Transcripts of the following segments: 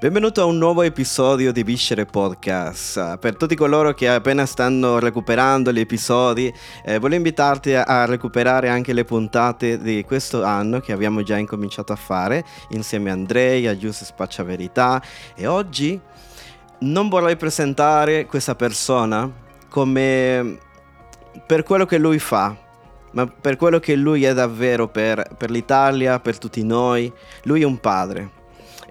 Benvenuto a un nuovo episodio di Viscere Podcast. Per tutti coloro che appena stanno recuperando gli episodi, eh, voglio invitarti a, recuperare anche le puntate di questo anno che abbiamo già incominciato a fare insieme a Andrei, a Giuseppe Spacciaverità e oggi non vorrei presentare questa persona come per quello che lui fa, ma per quello che lui è davvero per, per l'Italia, per tutti noi. Lui è un padre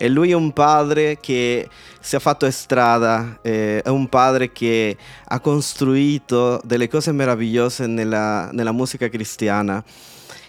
e lui è un padre che si è fatto strada, eh, è un padre che ha costruito delle cose meravigliose nella, nella musica cristiana.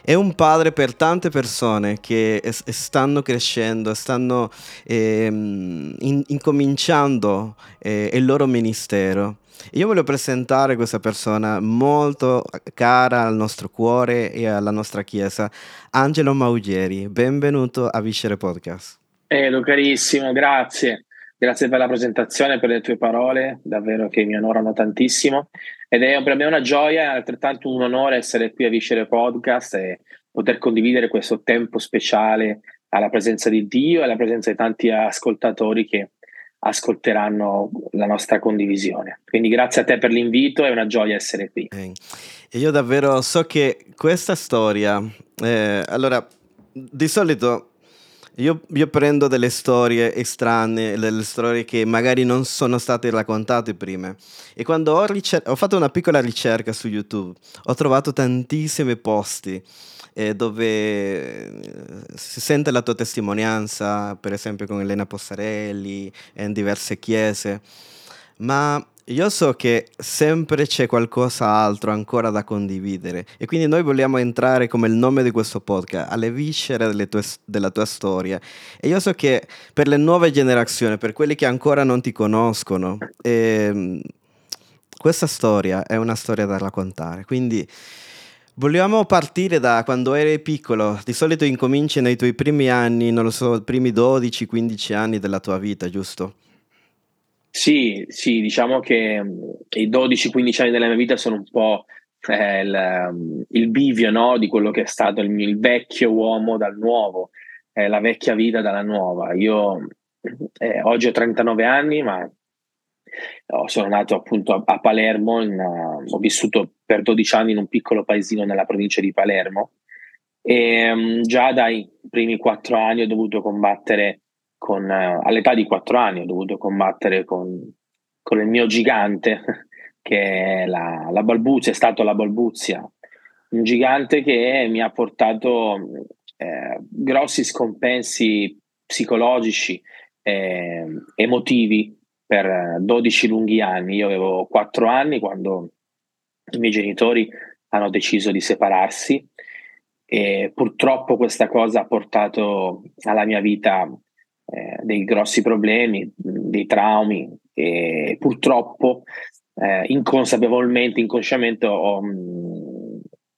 È un padre per tante persone che stanno crescendo, stanno eh, in, incominciando eh, il loro ministero. Io voglio presentare questa persona molto cara al nostro cuore e alla nostra chiesa, Angelo Maugieri. Benvenuto a Viscere Podcast. Edo, carissimo, grazie. Grazie per la presentazione, per le tue parole, davvero che mi onorano tantissimo. Ed è per me una gioia e altrettanto un onore essere qui a Viscere Podcast e poter condividere questo tempo speciale alla presenza di Dio e alla presenza di tanti ascoltatori che ascolteranno la nostra condivisione. Quindi grazie a te per l'invito, è una gioia essere qui. E io davvero so che questa storia, eh, allora, di solito io, io, prendo delle storie strane, delle storie che magari non sono state raccontate prima. E quando ho, ricer- ho fatto una piccola ricerca su YouTube, ho trovato tantissimi posti eh, dove eh, si sente la tua testimonianza, per esempio con Elena Possarelli, in diverse chiese. Ma io so che sempre c'è qualcosa altro ancora da condividere e quindi noi vogliamo entrare come il nome di questo podcast, alle viscere tue, della tua storia. E io so che per le nuove generazioni, per quelli che ancora non ti conoscono, eh, questa storia è una storia da raccontare. Quindi vogliamo partire da quando eri piccolo. Di solito incominci nei tuoi primi anni, non lo so, i primi 12-15 anni della tua vita, giusto? Sì, sì, diciamo che mm, i 12-15 anni della mia vita sono un po' eh, il, mm, il, bivio no? di quello che è stato il, il vecchio uomo dal nuovo, eh, la vecchia vita dalla nuova. Io eh, oggi ho 39 anni, ma oh, sono nato appunto a, a Palermo, in, uh, ho vissuto per 12 anni in un piccolo paesino nella provincia di Palermo e um, già dai primi 4 anni ho dovuto combattere con, eh, all'età di quattro anni ho dovuto combattere con, con il mio gigante, che è la, la balbuzia, è stato la balbuzia, un gigante che mi ha portato eh, grossi scompensi psicologici e emotivi per 12 lunghi anni. Io avevo quattro anni quando i miei genitori hanno deciso di separarsi e purtroppo questa cosa ha portato alla mia vita eh, dei grossi problemi, dei traumi e purtroppo eh, inconsapevolmente, inconsciamente ho,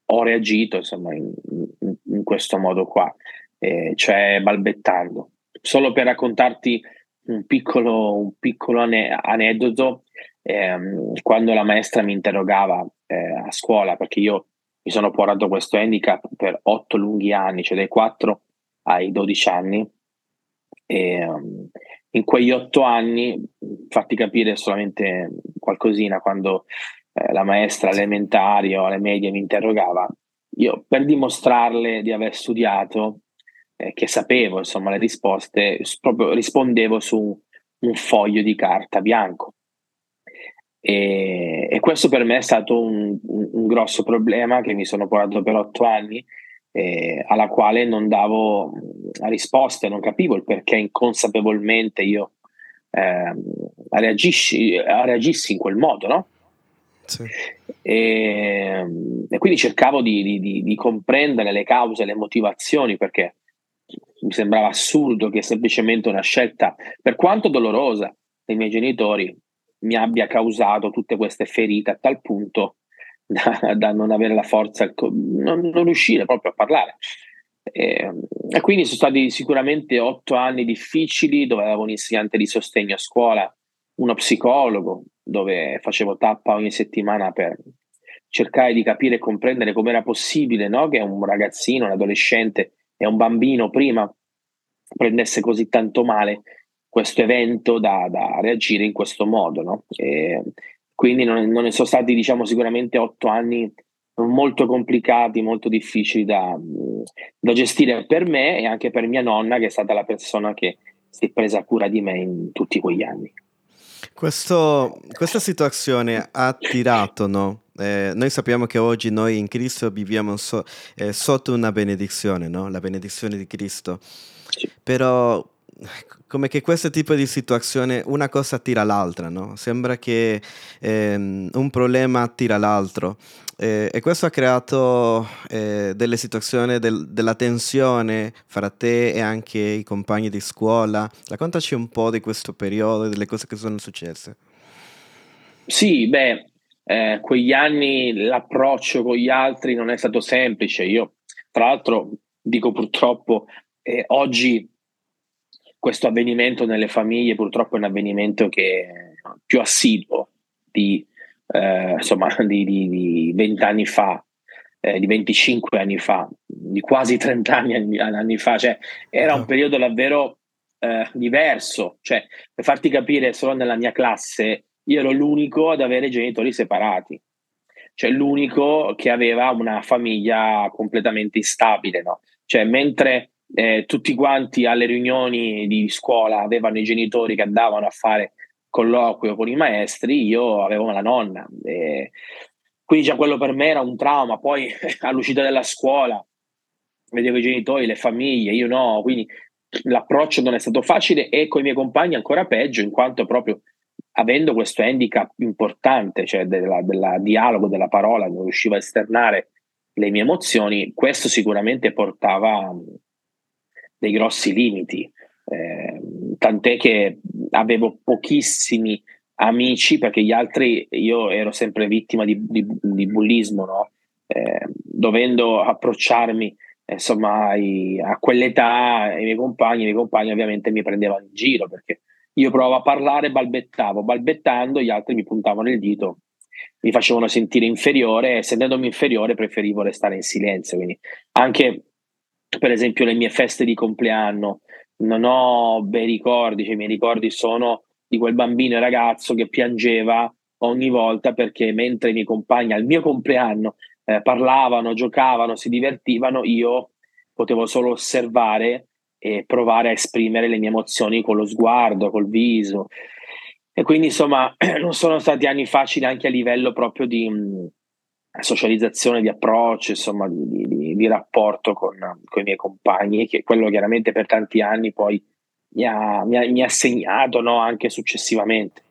ho reagito insomma in, in, questo modo qua, eh, cioè balbettando. Solo per raccontarti un piccolo, un piccolo aneddoto, ehm, quando la maestra mi interrogava eh, a scuola, perché io mi sono portato questo handicap per otto lunghi anni, cioè dai 4 ai 12 anni, e, um, in quegli otto anni, fatti capire solamente qualcosina, quando eh, la maestra elementari o alle medie mi interrogava, io per dimostrarle di aver studiato, eh, che sapevo insomma le risposte, proprio rispondevo su un foglio di carta bianco. E, e questo per me è stato un, un, un grosso problema che mi sono portato per otto anni eh, alla quale non davo risposte, non capivo il perché inconsapevolmente io eh, reagissi, reagissi in quel modo, no? Sì. E, e, quindi cercavo di, di, di, comprendere le cause, le motivazioni, perché mi sembrava assurdo che semplicemente una scelta, per quanto dolorosa, dei miei genitori mi abbia causato tutte queste ferite a tal punto da, da non avere la forza, non, non riuscire proprio a parlare. E, e, quindi sono stati sicuramente otto anni difficili dove avevo un insegnante di sostegno a scuola, uno psicologo, dove facevo tappa ogni settimana per cercare di capire e comprendere com'era possibile no? che un ragazzino, un adolescente e un bambino prima prendesse così tanto male questo evento da, da, reagire in questo modo. No? Quindi non, non, sono stati diciamo, sicuramente otto anni molto complicati, molto difficili da, da, gestire per me e anche per mia nonna, che è stata la persona che si è presa cura di me in tutti quegli anni. Questo, questa situazione ha attirato, no? Eh, noi sappiamo che oggi noi in Cristo viviamo so, eh, sotto una benedizione, no? La benedizione di Cristo. Sì. Però come che questo tipo di situazione una cosa tira l'altra, no? Sembra che ehm, un problema tira l'altro. Eh, e questo ha creato eh, delle situazioni del, della tensione fra te e anche i compagni di scuola. Raccontaci un po' di questo periodo e delle cose che sono successe. Sì, beh, eh, quegli anni l'approccio con gli altri non è stato semplice. Io, tra l'altro, dico purtroppo, eh, oggi questo avvenimento nelle famiglie purtroppo è un avvenimento che è più assiduo di, eh, insomma, di, 20 anni fa, eh, di 25 anni fa, di quasi 30 anni, anni fa. Cioè, era un periodo davvero eh, diverso. Cioè, per farti capire, solo nella mia classe io ero l'unico ad avere genitori separati. Cioè, l'unico che aveva una famiglia completamente instabile, no? Cioè, mentre eh, tutti quanti alle riunioni di scuola avevano i genitori che andavano a fare colloquio con i maestri, io avevo la nonna. E quindi già quello per me era un trauma. Poi all'uscita della scuola vedevo i genitori, le famiglie, io no, quindi l'approccio non è stato facile e con i miei compagni ancora peggio, in quanto proprio avendo questo handicap importante, cioè del dialogo, della parola, non riuscivo a esternare le mie emozioni, questo sicuramente portava dei grossi limiti, eh, tant'è che avevo pochissimi amici perché gli altri, io ero sempre vittima di, di, di bullismo, no? eh, dovendo approcciarmi insomma ai, a quell'età i miei compagni, i miei compagni ovviamente mi prendevano in giro perché io provavo a parlare, balbettavo, balbettando gli altri mi puntavano il dito mi facevano sentire inferiore e sentendomi inferiore preferivo restare in silenzio. Quindi anche per esempio le mie feste di compleanno, non ho bei ricordi, cioè i miei ricordi sono di quel bambino e ragazzo che piangeva ogni volta perché mentre i miei compagni al mio compleanno eh, parlavano, giocavano, si divertivano, io potevo solo osservare e provare a esprimere le mie emozioni con lo sguardo, col viso. E quindi insomma non sono stati anni facili anche a livello proprio di socializzazione, di approccio, insomma, di, di, di rapporto con, con, i miei compagni, che quello chiaramente per tanti anni poi mi ha, mi ha, mi ha segnato no? anche successivamente.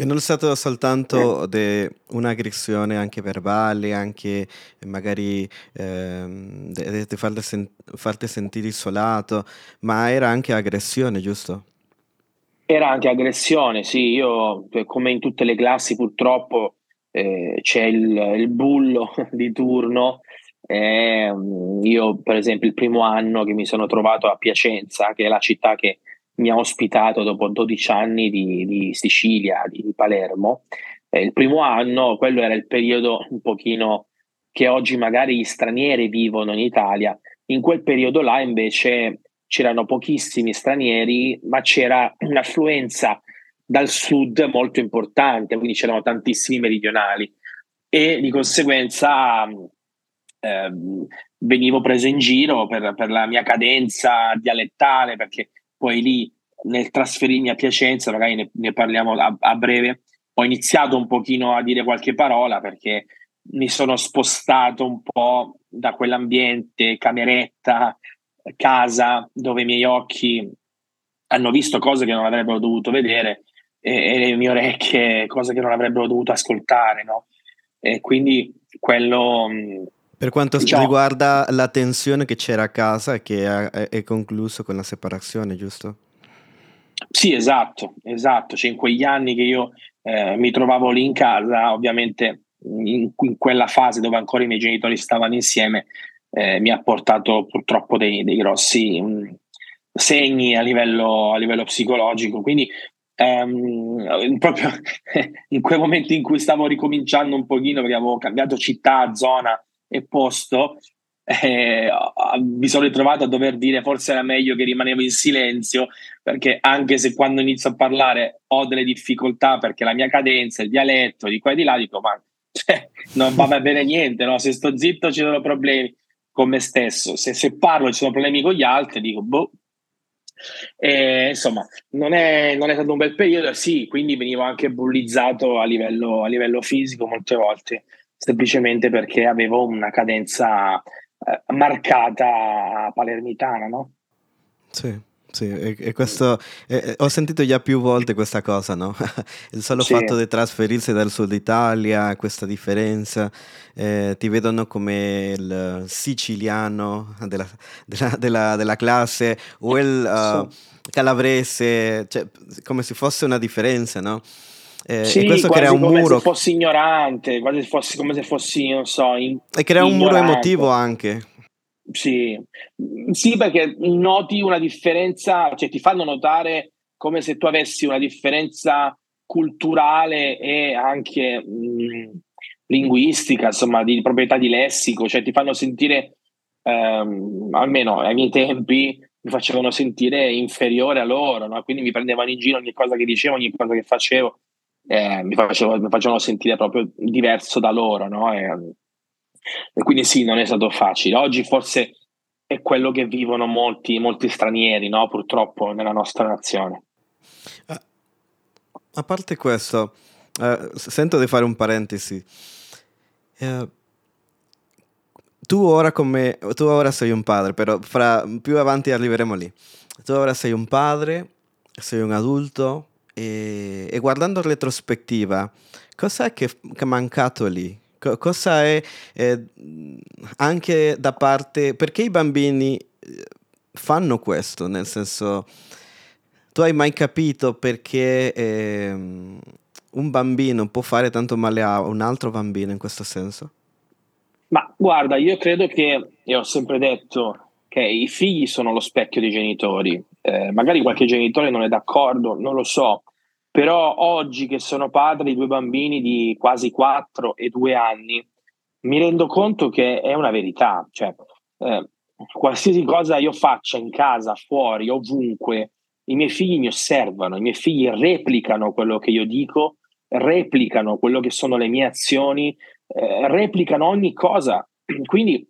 E non è stato soltanto eh. un'aggressione anche verbale, anche magari eh, di farti, sen- farti sentire isolato, ma era anche aggressione, giusto? Era anche aggressione, sì. Io, come in tutte le classi, purtroppo eh, c'è il, il, bullo di turno. Eh, io, per esempio, il primo anno che mi sono trovato a Piacenza, che è la città che mi ha ospitato dopo 12 anni di, di Sicilia, di, di Palermo, eh, il primo anno, quello era il periodo un pochino che oggi magari gli stranieri vivono in Italia. In quel periodo là invece c'erano pochissimi stranieri, ma c'era un'affluenza dal sud molto importante, quindi c'erano tantissimi meridionali. E di conseguenza eh, venivo preso in giro per, per, la mia cadenza dialettale, perché poi lì nel trasferirmi a Piacenza, magari ne, ne parliamo a, a, breve, ho iniziato un pochino a dire qualche parola perché mi sono spostato un po' da quell'ambiente, cameretta, casa, dove i miei occhi hanno visto cose che non avrebbero dovuto vedere e, e le mie orecchie cose che non avrebbero dovuto ascoltare, no? E quindi quello... Mm, per quanto diciamo, riguarda la tensione che c'era a casa che è, è concluso con la separazione, giusto? Sì, esatto, esatto. Cioè, in quegli anni che io eh, mi trovavo lì in casa, ovviamente in, in, quella fase dove ancora i miei genitori stavano insieme, eh, mi ha portato purtroppo dei, dei grossi mh, mm, segni a livello, a livello psicologico. Quindi Um, proprio in quel momento in cui stavo ricominciando un pochino perché avevo cambiato città, zona e posto, eh, mi sono ritrovato a dover dire forse era meglio che rimanevo in silenzio perché anche se quando inizio a parlare ho delle difficoltà perché la mia cadenza, il dialetto, di qua e di là, dico ma cioè, non va bene niente, no? se sto zitto ci sono problemi con me stesso, se, se parlo ci sono problemi con gli altri, dico boh. E, insomma, non è, non è, stato un bel periodo, sì, quindi venivo anche bullizzato a livello, a livello fisico molte volte, semplicemente perché avevo una cadenza eh, marcata palermitana, no? Sì. Sì, e, e questo, eh, ho sentito già più volte questa cosa, no? Il solo sì. fatto di trasferirsi dal sud Italia, questa differenza, eh, ti vedono come il siciliano della, della, della, della classe o il uh, calabrese, cioè, come se fosse una differenza, no? Eh, sì, e questo crea un come muro. se fossi ignorante, quasi fossi, come se fossi, non so, in, e crea un muro emotivo anche. Sì. sì, perché noti una differenza, cioè ti fanno notare come se tu avessi una differenza culturale e anche mh, linguistica, insomma, di proprietà di lessico, cioè ti fanno sentire, ehm, almeno ai miei tempi, mi facevano sentire inferiore a loro, no? quindi mi prendevano in giro ogni cosa che dicevo, ogni cosa che facevo, eh, mi, facevo, mi, facevano sentire proprio diverso da loro. No? E, e quindi sì, non è stato facile. Oggi forse è quello che vivono molti, molti stranieri, no? purtroppo, nella nostra nazione. A, a parte questo, eh, sento di fare un parentesi. Eh, tu ora, come, tu ora sei un padre, però fra, più avanti arriveremo lì. Tu ora sei un padre, sei un adulto e, e guardando in retrospettiva, cosa è che, che è mancato lì? Cosa è eh, anche da parte... Perché i bambini eh, fanno questo? Nel senso, tu hai mai capito perché eh, un bambino può fare tanto male a un altro bambino in questo senso? Ma guarda, io credo che, e ho sempre detto, che i figli sono lo specchio dei genitori. Eh, magari qualche genitore non è d'accordo, non lo so, però oggi che sono padre di due bambini di quasi 4 e 2 anni, mi rendo conto che è una verità, cioè eh, qualsiasi cosa io faccia in casa, fuori, ovunque, i miei figli mi osservano, i miei figli replicano quello che io dico, replicano quello che sono le mie azioni, eh, replicano ogni cosa. Quindi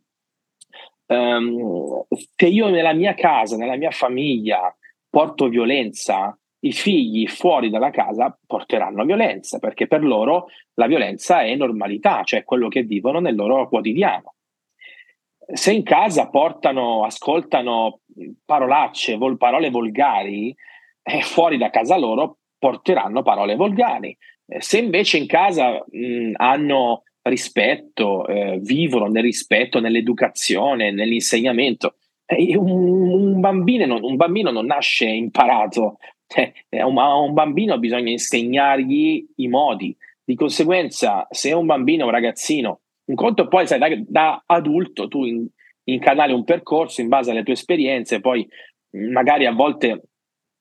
ehm, se io nella mia casa, nella mia famiglia porto violenza, i figli fuori dalla casa porteranno violenza, perché per loro la violenza è normalità, cioè quello che vivono nel loro quotidiano. Se in casa portano, ascoltano parolacce, vol- parole volgari, eh, fuori da casa loro porteranno parole volgari. Eh, se invece in casa mh, hanno rispetto, eh, vivono nel rispetto, nell'educazione, nell'insegnamento, eh, un, bambino non, un, bambino non, nasce imparato eh, a un bambino bisogna insegnargli i modi. Di conseguenza, se un bambino, un ragazzino, un conto poi sai, da, da adulto tu in, incanali un percorso in base alle tue esperienze, poi magari a volte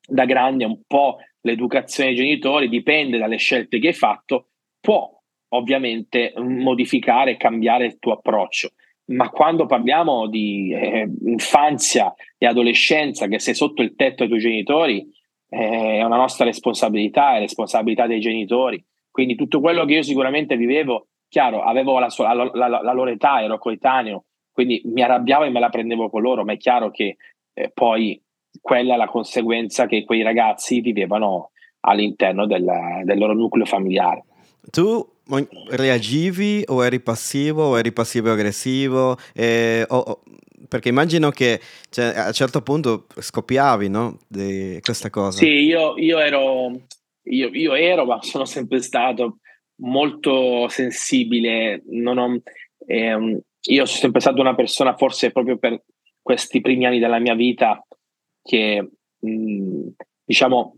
da grande un po' l'educazione dei genitori dipende dalle scelte che hai fatto, può ovviamente modificare e cambiare il tuo approccio. Ma quando parliamo di eh, infanzia e adolescenza, che sei sotto il tetto dei tuoi genitori, è una nostra responsabilità, è responsabilità dei genitori. Quindi tutto quello che io sicuramente vivevo, chiaro, avevo la, sua, la, la, la loro età, ero coetaneo, quindi mi arrabbiavo e me la prendevo con loro, ma è chiaro che eh, poi quella è la conseguenza che quei ragazzi vivevano all'interno del, del loro nucleo familiare. Tu reagivi o eri passivo o eri passivo-aggressivo? Eh, o, o, perché immagino che cioè, a un certo punto scoppiavi, no? Di questa cosa. Sì, io, io, ero, io, io ero, ma sono sempre stato molto sensibile. Ho, ehm, io sono sempre stato una persona, forse proprio per questi primi anni della mia vita, che mh, diciamo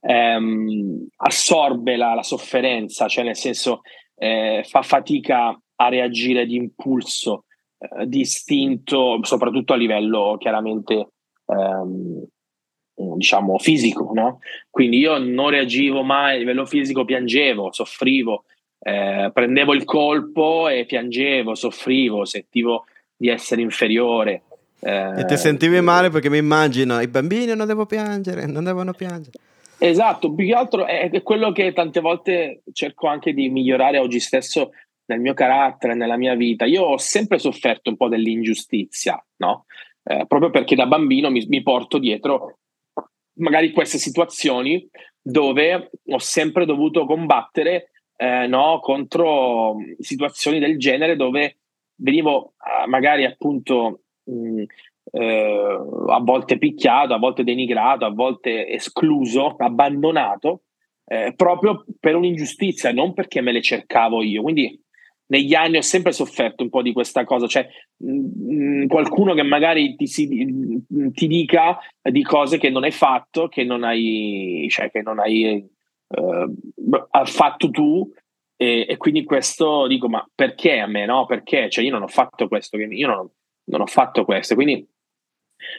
ehm, assorbe la, la, sofferenza, cioè nel senso eh, fa fatica a reagire di impulso eh, distinto, soprattutto a livello chiaramente ehm, diciamo fisico, no? Quindi io non reagivo mai a livello fisico, piangevo, soffrivo, eh, prendevo il colpo e piangevo, soffrivo, sentivo di essere inferiore. Eh, e ti sentivi male perché mi immagino i bambini non devo piangere, non devono piangere. Esatto, più che altro è quello che tante volte cerco anche di migliorare oggi stesso nel mio carattere, nella mia vita. Io ho sempre sofferto un po' dell'ingiustizia, no? Eh, proprio perché da bambino mi, mi porto dietro magari queste situazioni dove ho sempre dovuto combattere eh, no, contro situazioni del genere dove venivo uh, magari appunto mh, eh, a volte picchiato, a volte denigrato, a volte escluso, abbandonato, eh, proprio per un'ingiustizia, non perché me le cercavo io. Quindi negli anni ho sempre sofferto un po' di questa cosa, cioè mh, qualcuno che magari ti, si, ti, dica di cose che non hai fatto, che non hai, cioè, che non hai eh, fatto tu. E, e, quindi questo dico, ma perché a me? No, perché? Cioè, io non ho fatto questo, io non, non ho fatto questo. Quindi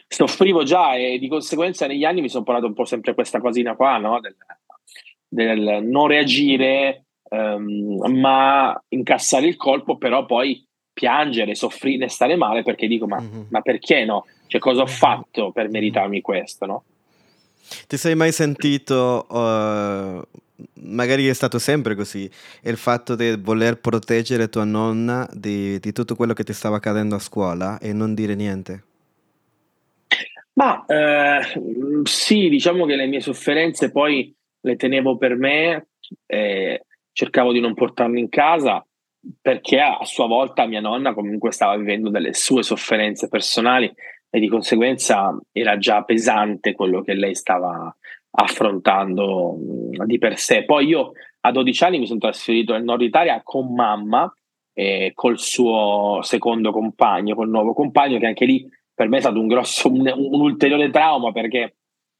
soffrivo già e di conseguenza negli anni mi sono portato un po' sempre questa cosina qua, no? del, del non reagire, um, ma incassare il colpo, però poi piangere, soffrire, stare male perché dico ma, mm-hmm. ma perché no? Cioè cosa ho mhm. fatto per meritarmi questo, no? Ti sei mai sentito, uh, magari è stato sempre così, il fatto di voler proteggere tua nonna di, di tutto quello che ti stava accadendo a scuola e non dire niente? Ma eh, sì, diciamo che le mie sofferenze poi le tenevo per me, eh, cercavo di non portarle in casa perché a sua volta mia nonna comunque stava vivendo delle sue sofferenze personali e di conseguenza era già pesante quello che lei stava affrontando di per sé. Poi io a 12 anni mi sono trasferito nel nord Italia con mamma e col suo secondo compagno, col nuovo compagno che anche lì per me è stato un grosso, un, un ulteriore trauma perché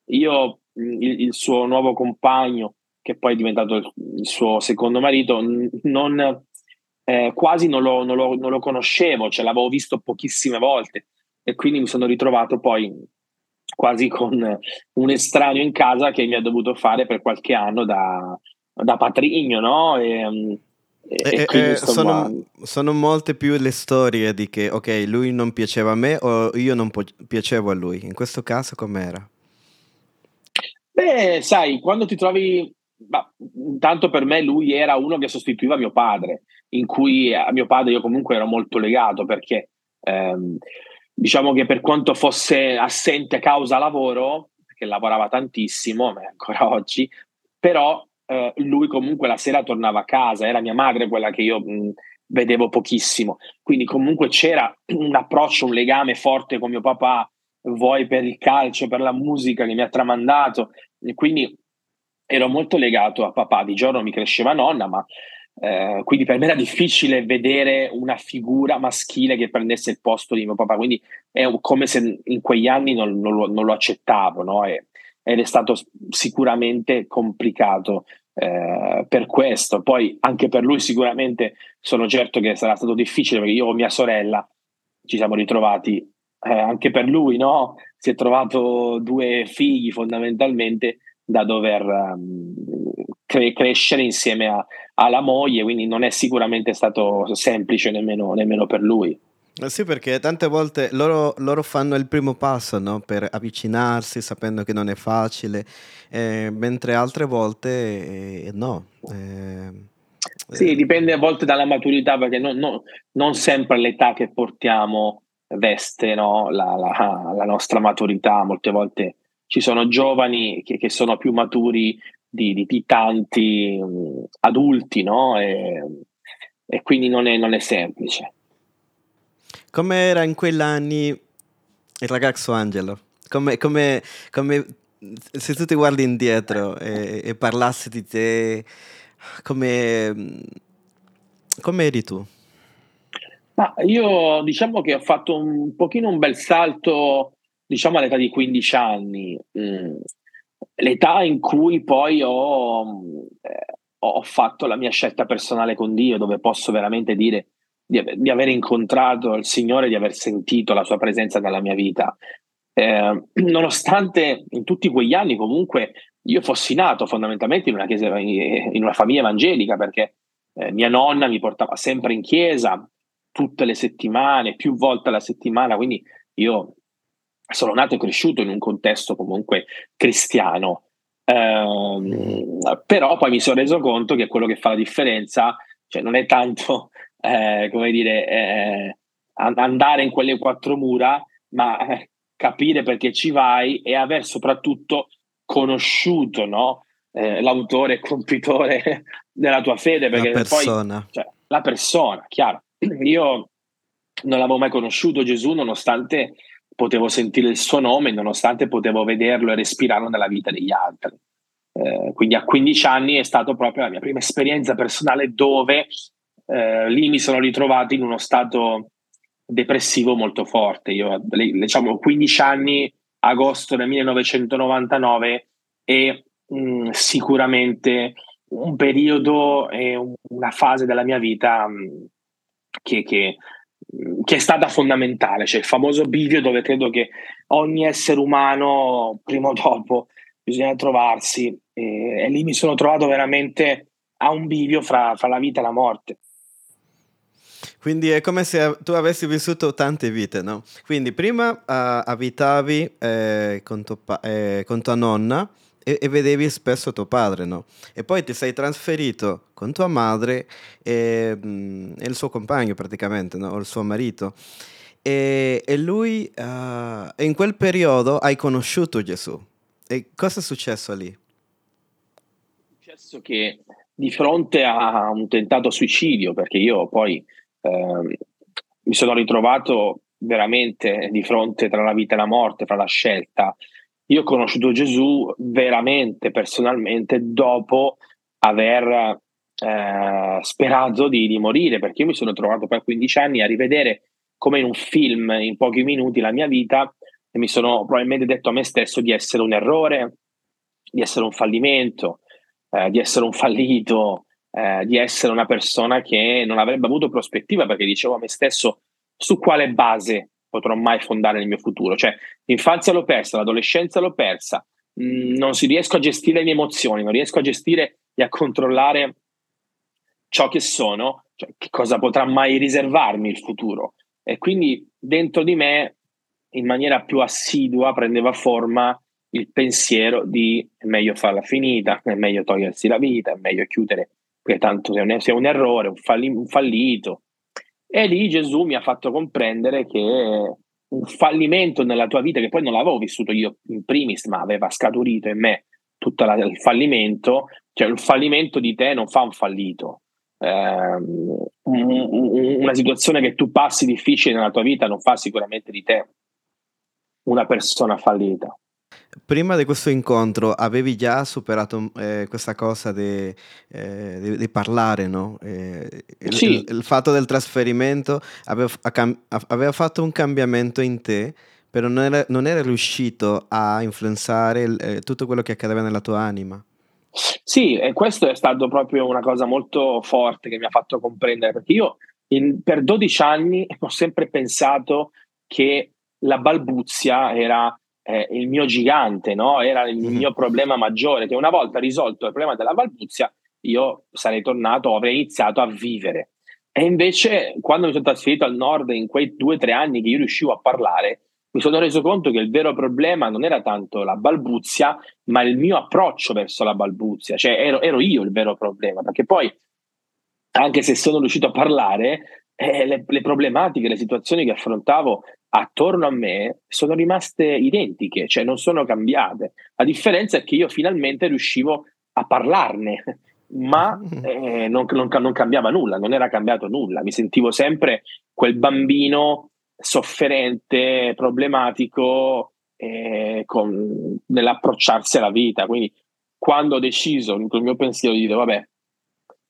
io, il, il, suo nuovo compagno, che poi è diventato il, suo secondo marito, non, eh, quasi non lo, non, lo, non lo, conoscevo, cioè l'avevo visto pochissime volte e quindi mi sono ritrovato poi quasi con un estraneo in casa che mi ha dovuto fare per qualche anno da, da patrigno, no? E, e, e, sono, sono, molte più le storie di che, ok, lui non piaceva a me o io non po- piacevo a lui. In questo caso com'era? Beh, sai, quando ti trovi... Bah, intanto per me lui era uno che sostituiva mio padre, in cui a mio padre io comunque ero molto legato perché ehm, diciamo che per quanto fosse assente a causa lavoro, perché lavorava tantissimo, ma ancora oggi, però eh, lui comunque la sera tornava a casa, era mia madre quella che io mh, vedevo pochissimo, quindi comunque c'era un approccio, un legame forte con mio papà, vuoi per il calcio, per la musica che mi ha tramandato, e quindi ero molto legato a papà, di giorno mi cresceva nonna, ma eh, quindi per me era difficile vedere una figura maschile che prendesse il posto di mio papà, quindi è come se in quegli anni non, non, lo, non lo, accettavo, no? e, ed è stato sicuramente complicato eh, per questo. Poi anche per lui sicuramente sono certo che sarà stato difficile perché io o mia sorella ci siamo ritrovati eh, anche per lui, no? Si è trovato due figli fondamentalmente da dover um, cre- crescere insieme a, alla moglie, quindi non è sicuramente stato semplice nemmeno, nemmeno per lui. Eh sì, perché tante volte loro, loro fanno il primo passo no? per avvicinarsi sapendo che non è facile, eh, mentre altre volte eh, no. Eh, sì, dipende a volte dalla maturità, perché non, non, non sempre l'età che portiamo veste no? la, la, la, nostra maturità, molte volte ci sono giovani che, che sono più maturi di, di, di tanti um, adulti, no? E, e quindi non è, non è semplice. Come era in quegli anni il ragazzo Angelo? Come, come, come se tu ti guardi indietro e, e parlassi di te, come, come eri tu? Ma io diciamo che ho fatto un pochino un bel salto, diciamo all'età di 15 anni, mm. l'età in cui poi ho, eh, ho fatto la mia scelta personale con Dio, dove posso veramente dire di, di aver incontrato il Signore, di aver sentito la sua presenza nella mia vita. Eh, nonostante in tutti quegli anni comunque io fossi nato fondamentalmente in una, chiesa, in una famiglia evangelica perché eh, mia nonna mi portava sempre in chiesa, tutte le settimane, più volte alla settimana, quindi io sono nato e cresciuto in un contesto comunque cristiano, eh, però poi mi sono reso conto che quello che fa la differenza cioè non è tanto, eh, come dire, eh, andare in quelle quattro mura, ma eh, capire perché ci vai e aver soprattutto conosciuto no? Eh, l'autore e compitore della tua fede. Perché la persona. Poi, cioè, la persona, chiaro. Io non l'avevo mai conosciuto Gesù, nonostante potevo sentire il suo nome, nonostante potevo vederlo e respirarlo nella vita degli altri. Eh, quindi a 15 anni è stata proprio la mia prima esperienza personale dove eh, lì mi sono ritrovato in uno stato depressivo molto forte. Io, diciamo, 15 anni, agosto del 1999 e mh, sicuramente un periodo e un, una fase della mia vita mh, che, che, che, è stata fondamentale, cioè il famoso bivio dove credo che ogni essere umano prima o dopo bisogna trovarsi e, e lì mi sono trovato veramente a un bivio fra, fra la vita e la morte. Quindi è come se tu avessi vissuto tante vite, no? Quindi prima uh, abitavi eh, con, pa- eh, con, tua nonna e-, e, vedevi spesso tuo padre, no? E poi ti sei trasferito con tua madre e, mm, e il suo compagno praticamente, no? O il suo marito. E, e lui, uh, in quel periodo hai conosciuto Gesù. E cosa è successo lì? È successo che di fronte a un tentato suicidio, perché io poi eh, mi sono ritrovato veramente di fronte tra la vita e la morte, tra la scelta. Io ho conosciuto Gesù veramente, personalmente, dopo aver eh, sperato di, di, morire, perché io mi sono trovato poi a 15 anni a rivedere come in un film, in pochi minuti, la mia vita e mi sono probabilmente detto a me stesso di essere un errore, di essere un fallimento, eh, di essere un fallito, eh, di essere una persona che non avrebbe avuto prospettiva perché dicevo a me stesso su quale base potrò mai fondare il mio futuro. Cioè, l'infanzia l'ho persa, l'adolescenza l'ho persa, mm, non si riesco a gestire le mie emozioni, non riesco a gestire e a controllare ciò che sono, cioè, che cosa potrà mai riservarmi il futuro. E quindi dentro di me in maniera più assidua prendeva forma il pensiero di è meglio farla finita, è meglio togliersi la vita, è meglio chiudere, perché tanto sia un, sia un errore, un, falli, un fallito. E lì Gesù mi ha fatto comprendere che un fallimento nella tua vita, che poi non l'avevo vissuto io in primis, ma aveva scaturito in me tutto la, il fallimento, cioè il fallimento di te non fa un fallito. Eh, una situazione che tu passi difficile nella tua vita non fa sicuramente di te una persona fallita. Prima di questo incontro avevi già superato eh, questa cosa di eh, parlare, no? Eh, il, sì. il, il, fatto del trasferimento aveva, aveva, fatto un cambiamento in te, però non era, non era riuscito a influenzare il, eh, tutto quello che accadeva nella tua anima. Sì, e questo è stato proprio una cosa molto forte che mi ha fatto comprendere, perché io in, per 12 anni ho sempre pensato che la balbuzia era eh, il mio gigante, no? era il mm-hmm. mio problema maggiore, che una volta risolto il problema della balbuzia io sarei tornato, avrei iniziato a vivere. E invece quando mi sono trasferito al nord in quei due o tre anni che io riuscivo a parlare, mi sono reso conto che il vero problema non era tanto la balbuzia, ma il mio approccio verso la balbuzia, cioè ero, ero io il vero problema, perché poi anche se sono riuscito a parlare, eh, le, le, problematiche, le situazioni che affrontavo attorno a me sono rimaste identiche, cioè non sono cambiate. La differenza è che io finalmente riuscivo a parlarne, ma eh, non, non, non, cambiava nulla, non era cambiato nulla. Mi sentivo sempre quel bambino sofferente, problematico eh, con, nell'approcciarsi alla vita. Quindi quando ho deciso, il mio pensiero di dire, vabbè,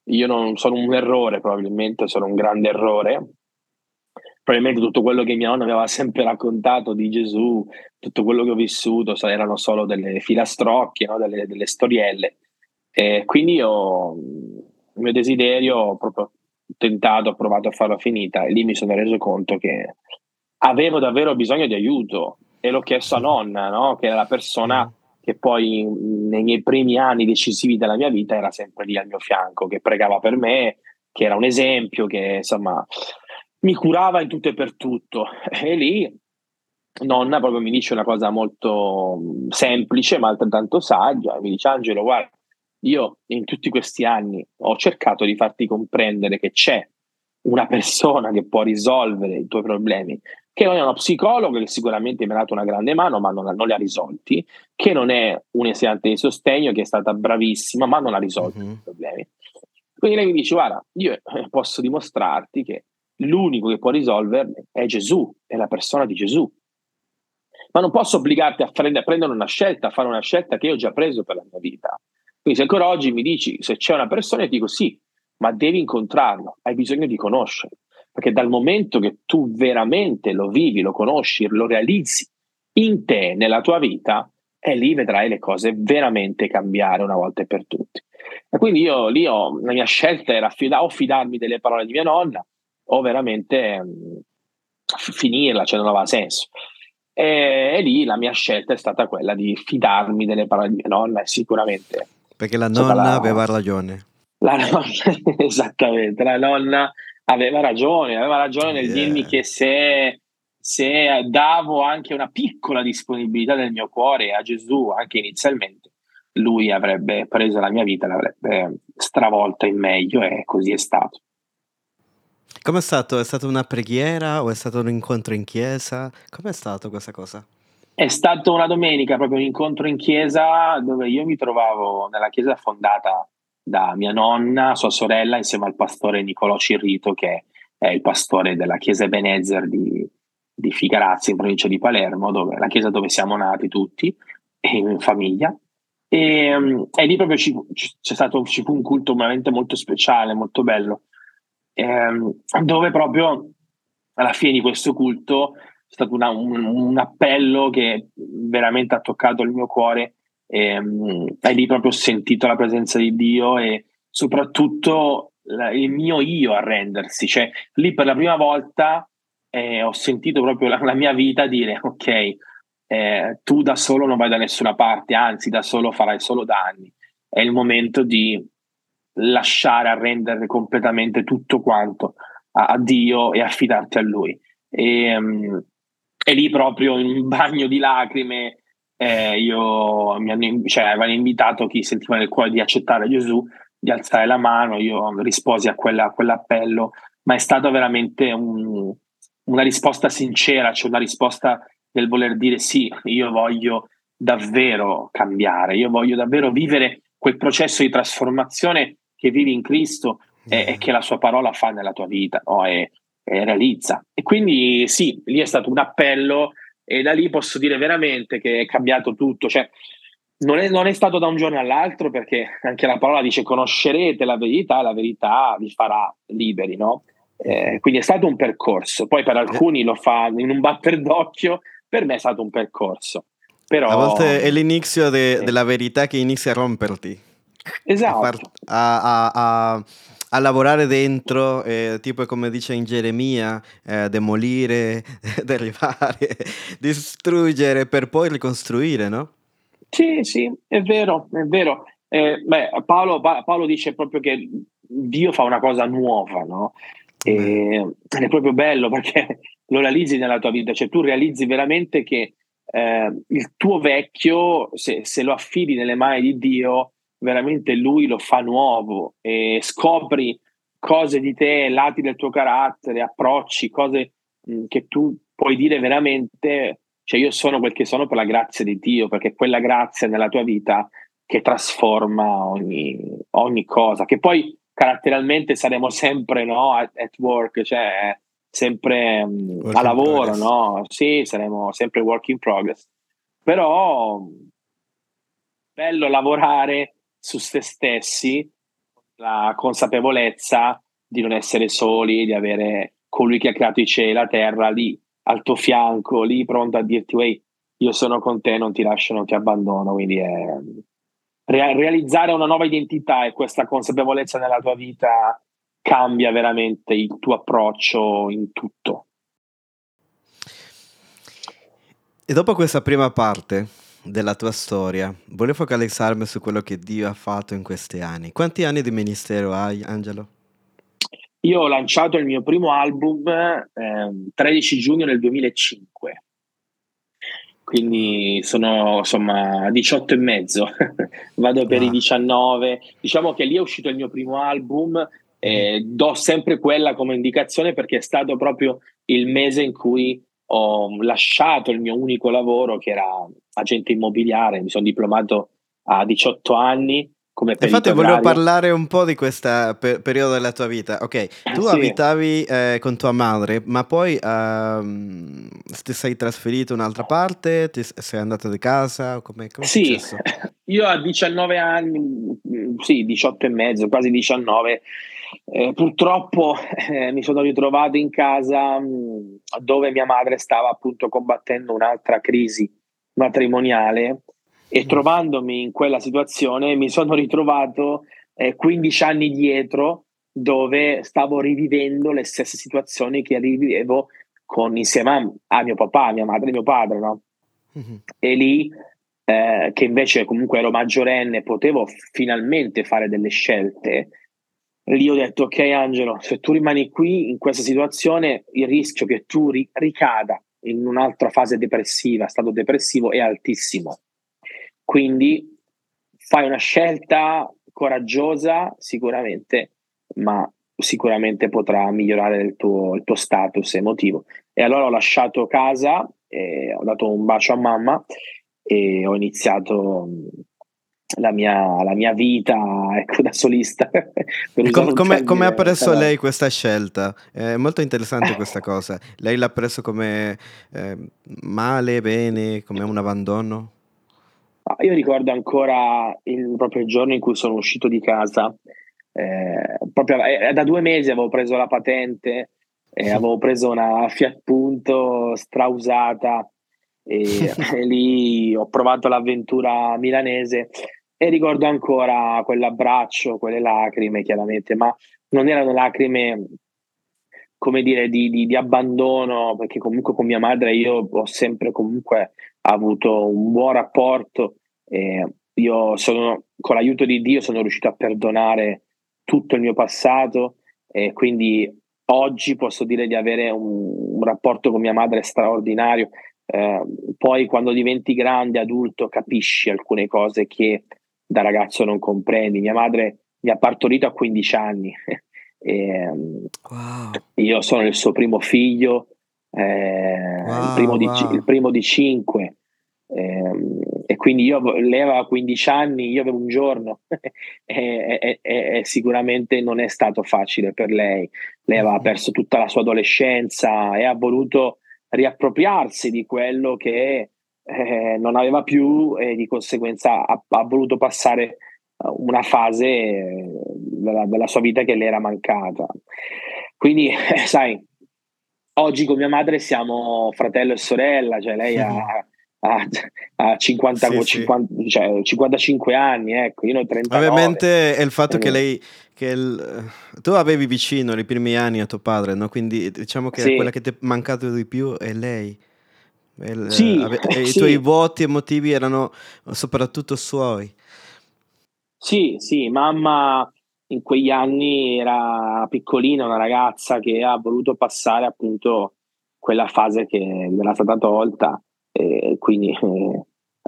io non sono un errore, probabilmente sono un grande errore, probabilmente tutto quello che mia nonna aveva sempre raccontato di Gesù, tutto quello che ho vissuto erano solo delle filastrocche, no? delle, delle, storielle. E quindi io, il mio desiderio, ho proprio tentato, ho provato a farla finita e lì mi sono reso conto che avevo davvero bisogno di aiuto e l'ho chiesto a nonna, no? che era la persona che poi nei miei primi anni decisivi della mia vita era sempre lì al mio fianco, che pregava per me, che era un esempio, che insomma mi curava in tutto e per tutto. E lì nonna proprio mi dice una cosa molto semplice ma altrettanto saggia, mi dice Angelo guarda, io in tutti questi anni ho cercato di farti comprendere che c'è una persona che può risolvere i tuoi problemi, che non è uno psicologo che sicuramente mi ha dato una grande mano ma non, non li ha risolti, che non è un insegnante di sostegno che è stata bravissima ma non ha risolto uh-huh. i problemi. Quindi lei mi dice guarda, io eh, posso dimostrarti che l'unico che può risolverli è Gesù, è la persona di Gesù. Ma non posso obbligarti a, fare, a prendere una scelta, a fare una scelta che io ho già preso per la mia vita. Quindi se ancora oggi mi dici se c'è una persona, ti dico sì, ma devi incontrarlo, hai bisogno di conoscerlo. Perché dal momento che tu veramente lo vivi, lo conosci, lo realizzi in te, nella tua vita, e lì vedrai le cose veramente cambiare una volta e per tutti. E quindi io lì ho, la mia scelta era affida- o fidarmi delle parole di mia nonna o veramente mh, finirla, cioè non aveva senso. E, e, lì la mia scelta è stata quella di fidarmi delle parole di mia nonna e sicuramente... Perché la nonna la, aveva ragione. La nonna, esattamente, la nonna aveva ragione, aveva ragione nel yeah. dirmi che se, se davo anche una piccola disponibilità del mio cuore a Gesù, anche inizialmente, lui avrebbe preso la mia vita, l'avrebbe stravolta in meglio e così è stato. Com'è stato? È stata una preghiera o è stato un incontro in chiesa? Com'è stato questa cosa? È stata una domenica, proprio un incontro in chiesa dove io mi trovavo nella chiesa fondata da mia nonna, sua sorella, insieme al pastore Nicolò Cirrito, che è il pastore della chiesa Ebenezer di, di Figarazzi, in provincia di Palermo, dove, la chiesa dove siamo nati tutti, in famiglia. E, e lì proprio ci, c'è stato, ci fu un culto veramente molto speciale, molto bello, ehm, dove proprio alla fine di questo culto è stato una, un, un, appello che veramente ha toccato il mio cuore ehm, e lì proprio ho sentito la presenza di Dio e soprattutto il mio io arrendersi, cioè lì per la prima volta eh, ho sentito proprio la, la, mia vita dire ok, eh, tu da solo non vai da nessuna parte, anzi da solo farai solo danni, è il momento di lasciare arrendere completamente tutto quanto a, a Dio e affidarti a Lui. E, um, e, lì proprio in un bagno di lacrime eh, io, mi hanno, cioè, avevano invitato chi sentiva nel cuore di accettare Gesù, di alzare la mano, io risposi a, quella, a quell'appello, ma è stata veramente un, una risposta sincera, cioè una risposta del voler dire sì, io voglio davvero cambiare, io voglio davvero vivere quel processo di trasformazione che vivi in Cristo e, e che la sua parola fa nella tua vita no? e, e, realizza. E quindi sì, lì è stato un appello e da lì posso dire veramente che è cambiato tutto. Cioè, non è, non è stato da un giorno all'altro perché anche la parola dice conoscerete la verità, la verità vi farà liberi, no? Eh, quindi è stato un percorso. Poi per alcuni lo fa in un batter d'occhio, per me è stato un percorso. Però, a volte è l'inizio de, della verità che inizia a romperti. Esatto. A, a, a, a lavorare dentro, eh, tipo come dice in Geremia, eh, demolire, derribare, distruggere per poi ricostruire, no? Sì, sì, è vero, è vero. Eh, beh, Paolo, Paolo, dice proprio che Dio fa una cosa nuova, no? E, ed è proprio bello perché lo realizzi nella tua vita, cioè tu realizzi veramente che eh, il tuo vecchio, se, se, lo affidi nelle mani di Dio, veramente lui lo fa nuovo e scopri cose di te, lati del tuo carattere, approcci, cose mh, che tu puoi dire veramente, cioè io sono quel che sono per la grazia di Dio, perché quella grazia nella tua vita che trasforma ogni, ogni cosa, che poi caratterialmente saremo sempre no, at, at work, cioè sempre mh, a lavoro, no? Sì, saremo sempre work in progress. Però bello lavorare su se stessi la consapevolezza di non essere soli, di avere colui che ha creato i cieli e la terra lì al tuo fianco, lì pronto a dirti, wey, io sono con te, non ti lascio, non ti abbandono. Quindi è re- realizzare una nuova identità e questa consapevolezza nella tua vita cambia veramente il tuo approccio in tutto. E dopo questa prima parte, della tua storia, voglio focalizzarmi su quello che Dio ha fatto in questi anni. Quanti anni di ministero hai, Angelo? Io ho lanciato il mio primo album eh, 13 giugno del 2005 quindi sono insomma 18 e mezzo, vado per ah. i 19. Diciamo che lì è uscito il mio primo album, eh, do sempre quella come indicazione perché è stato proprio il mese in cui ho lasciato il mio unico lavoro che era agente immobiliare, mi sono diplomato a 18 anni come Infatti volevo parlare un po' di questo per- periodo della tua vita. Ok, eh, tu sì. abitavi eh, con tua madre, ma poi uh, ti sei trasferito in un'altra parte? Ti sei andato di casa? Come, come sì, io a 19 anni, sì, 18 e mezzo, quasi 19, eh, purtroppo eh, mi sono ritrovato in casa mh, mm, dove mia madre stava appunto combattendo un'altra crisi matrimoniale e mm. trovandomi in quella situazione mi sono ritrovato eh, 15 anni dietro dove stavo rivivendo le stesse situazioni che rivivevo con, insieme a, a mio papà, a mia madre e mio padre, no? Mm-hmm. E lì, eh, che invece comunque ero maggiorenne, potevo finalmente fare delle scelte. Lì ho detto, ok Angelo, se tu rimani qui in questa situazione, il rischio che tu ri- ricada in un'altra fase depressiva, stato depressivo, è altissimo. Quindi fai una scelta coraggiosa sicuramente, ma sicuramente potrà migliorare il tuo, il tuo status emotivo. E allora ho lasciato casa, ho dato un bacio a mamma e ho iniziato la mia, la mia vita ecco, da solista. Com- come, come, ha preso lei questa scelta? È molto interessante questa cosa. Lei l'ha preso come eh, male, bene, come un abbandono? Io ricordo ancora il, proprio giorno in cui sono uscito di casa, eh, proprio eh, da due mesi avevo preso la patente, eh, avevo preso una Fiat Punto strausata e, e lì ho provato l'avventura milanese e ricordo ancora quell'abbraccio, quelle lacrime chiaramente, ma non erano lacrime come dire di, di, di abbandono perché comunque con mia madre io ho sempre comunque avuto un buon rapporto eh, io sono, con l'aiuto di Dio sono riuscito a perdonare tutto il mio passato e quindi oggi posso dire di avere un, un rapporto con mia madre straordinario. Eh, poi quando diventi grande, adulto, capisci alcune cose che da ragazzo non comprendi. Mia madre mi ha partorito a 15 anni. e, wow. Io sono il suo primo figlio, eh, wow, il, primo wow. di, il, primo di, cinque. Eh, e quindi io, lei aveva 15 anni, io avevo un giorno e, e, e, sicuramente non è stato facile per lei. Lei aveva mm-hmm. perso tutta la sua adolescenza e ha voluto riappropriarsi di quello che eh, non aveva più e di conseguenza ha, ha voluto passare eh, una fase eh, della, della, sua vita che le era mancata. Quindi, eh, sai, oggi con mia madre siamo fratello e sorella, cioè lei ha mm-hmm a, a 50, sì, 50 sì. Cioè, 55 anni, ecco, io ne ho 39. Ovviamente è il fatto che lei, che il, tu avevi vicino i primi anni a tuo padre, no? quindi diciamo che sì. quella che ti è mancato di più è lei. Il, sì, ave, I tuoi voti emotivi erano soprattutto suoi. Sì, sì, mamma in quegli anni era piccolina, una ragazza che ha voluto passare appunto quella fase che le era stata tolta e quindi eh,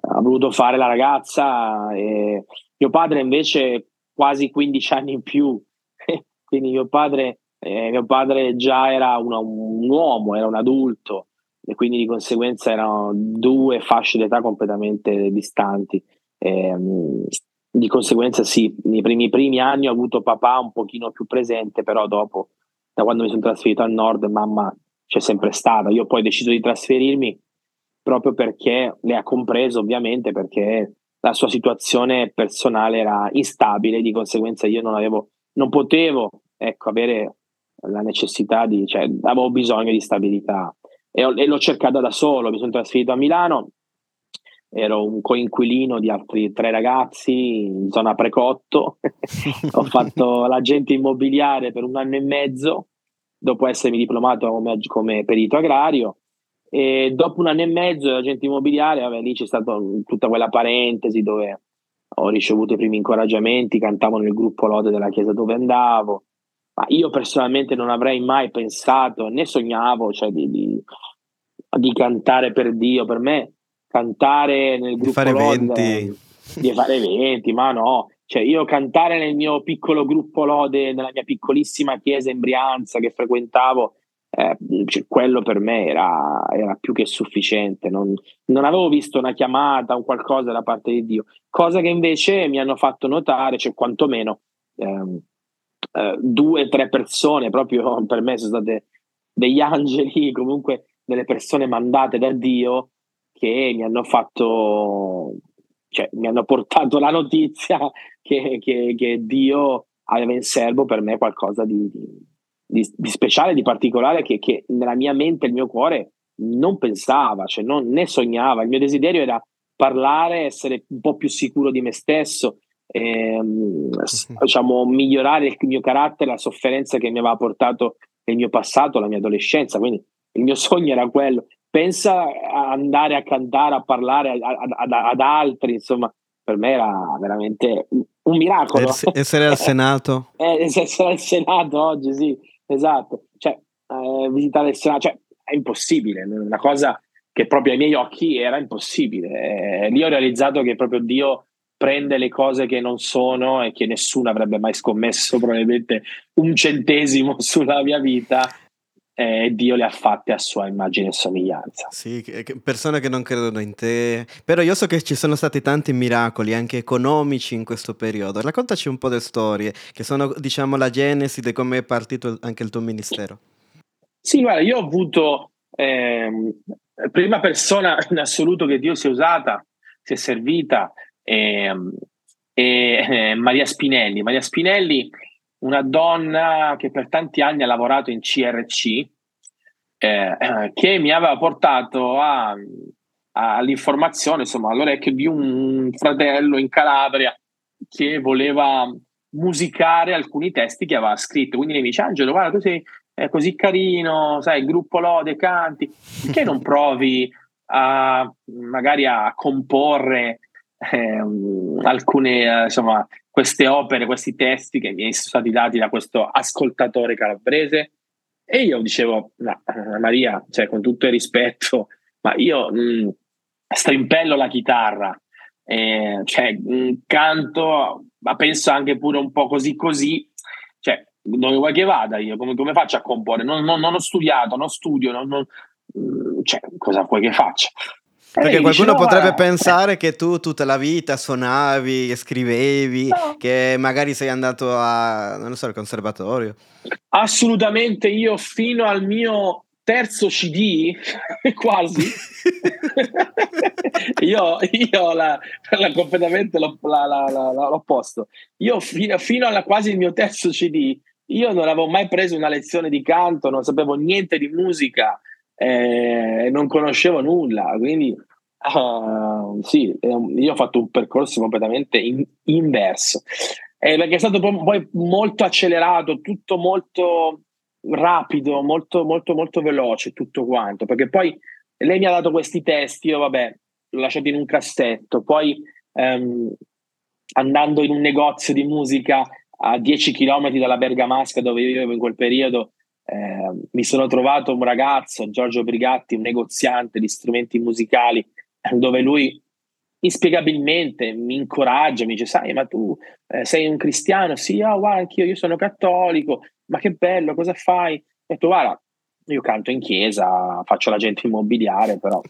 ha voluto fare la ragazza. E mio padre invece quasi 15 anni in più, quindi mio padre, eh, mio padre già era una, un uomo, era un adulto e quindi di conseguenza erano due fasce d'età completamente distanti. E, di conseguenza sì, nei primi, primi anni ho avuto papà un pochino più presente, però dopo, da quando mi sono trasferito al nord, mamma c'è sempre stata. Io poi ho deciso di trasferirmi proprio perché le ha compreso ovviamente perché la sua situazione personale era instabile, di conseguenza io non avevo, non potevo ecco, avere la necessità di, cioè avevo bisogno di stabilità e, e l'ho cercata da solo, mi sono trasferito a Milano, ero un coinquilino di altri tre ragazzi in zona precotto, ho fatto l'agente immobiliare per un anno e mezzo dopo essermi diplomato come, come perito agrario. E dopo un anno e mezzo di agente immobiliare, vabbè, lì c'è stata tutta quella parentesi dove ho ricevuto i primi incoraggiamenti, cantavo nel gruppo Lode della chiesa dove andavo, ma io personalmente non avrei mai pensato né sognavo cioè, di, di, di, cantare per Dio. Per me cantare nel gruppo di fare Lode, di fare eventi, ma no. Cioè, io cantare nel mio piccolo gruppo Lode, nella mia piccolissima chiesa in Brianza che frequentavo, eh, cioè, quello per me era, era, più che sufficiente. Non, non, avevo visto una chiamata o qualcosa da parte di Dio, cosa che invece mi hanno fatto notare, cioè quantomeno ehm, eh, due o tre persone, proprio per me sono state degli angeli, comunque delle persone mandate da Dio che mi hanno fatto, cioè mi hanno portato la notizia che, che, che Dio aveva in serbo per me qualcosa di, di, di speciale, di particolare che, che, nella mia mente, il mio cuore non pensava, cioè non, né sognava. Il mio desiderio era parlare, essere un po' più sicuro di me stesso, ehm, diciamo, migliorare il mio carattere, la sofferenza che mi aveva portato nel mio passato, la mia adolescenza. Quindi il mio sogno era quello. Pensa a andare a cantare, a parlare ad, ad altri, insomma, per me era veramente un miracolo. Essere al Senato? eh, essere al Senato oggi, sì, esatto. Cioè, eh, visitare il Senato, cioè, è impossibile, una cosa che proprio ai miei occhi era impossibile. Eh, lì ho realizzato che proprio Dio prende le cose che non sono e che nessuno avrebbe mai scommesso probabilmente un centesimo sulla mia vita e Dio le ha fatte a sua immagine e somiglianza. Sì, persone che non credono in te. Però io so che ci sono stati tanti miracoli, anche economici, in questo periodo. Raccontaci un po' le storie, che sono, diciamo, la genesi di come è partito anche il tuo ministero. Sì, guarda, io ho avuto eh, prima persona in assoluto che Dio si è usata, si è servita, e, e eh, Maria Spinelli. Maria Spinelli, una donna che per tanti anni ha lavorato in CRC, eh, che mi aveva portato a, all'informazione, insomma, all'orecchio di un fratello in Calabria che voleva musicare alcuni testi che aveva scritto. Quindi mi dice, Angelo, guarda, tu sei eh, così carino, sai, gruppo Lode, canti, perché non provi a magari a comporre eh, alcune, eh, insomma, queste opere, questi testi che mi sono stati dati da questo ascoltatore calabrese. E io dicevo, no, eh, Maria, cioè, con tutto il rispetto, ma io mh, mm, strimpello la chitarra, eh, cioè, mh, mm, canto, ma penso anche pure un po' così così, cioè, dove vuoi che vada io? Come, come faccio a comporre? Non, non, non, ho studiato, non studio, non, non, mm, cioè, cosa vuoi che faccia? Perché qualcuno potrebbe eh. pensare che tu tutta la vita suonavi, scrivevi, no. che magari sei andato a, non so, al conservatorio. Assolutamente, io fino al mio terzo CD, quasi, io, io la, la, completamente l'ho, la, l'opposto. Io fino, fino alla quasi il mio terzo CD, io non avevo mai preso una lezione di canto, non sapevo niente di musica eh, non conoscevo nulla, quindi uh, sì, io ho fatto un percorso completamente in, inverso, eh, perché è stato poi molto accelerato, tutto molto rapido, molto, molto, molto veloce, tutto quanto, perché poi lei mi ha dato questi testi, io vabbè, l'ho lasciato in un cassetto, poi um, andando in un negozio di musica a 10 km dalla Bergamasca dove vivevo in quel periodo, eh, mi sono trovato un ragazzo, Giorgio Brigatti, un negoziante di strumenti musicali, dove lui inspiegabilmente mi incoraggia, mi dice, sai, ma tu eh, sei un cristiano? Sì, oh, guarda, anch'io, io sono cattolico, ma che bello, cosa fai? Ho detto, guarda, io canto in chiesa, faccio l'agente immobiliare, però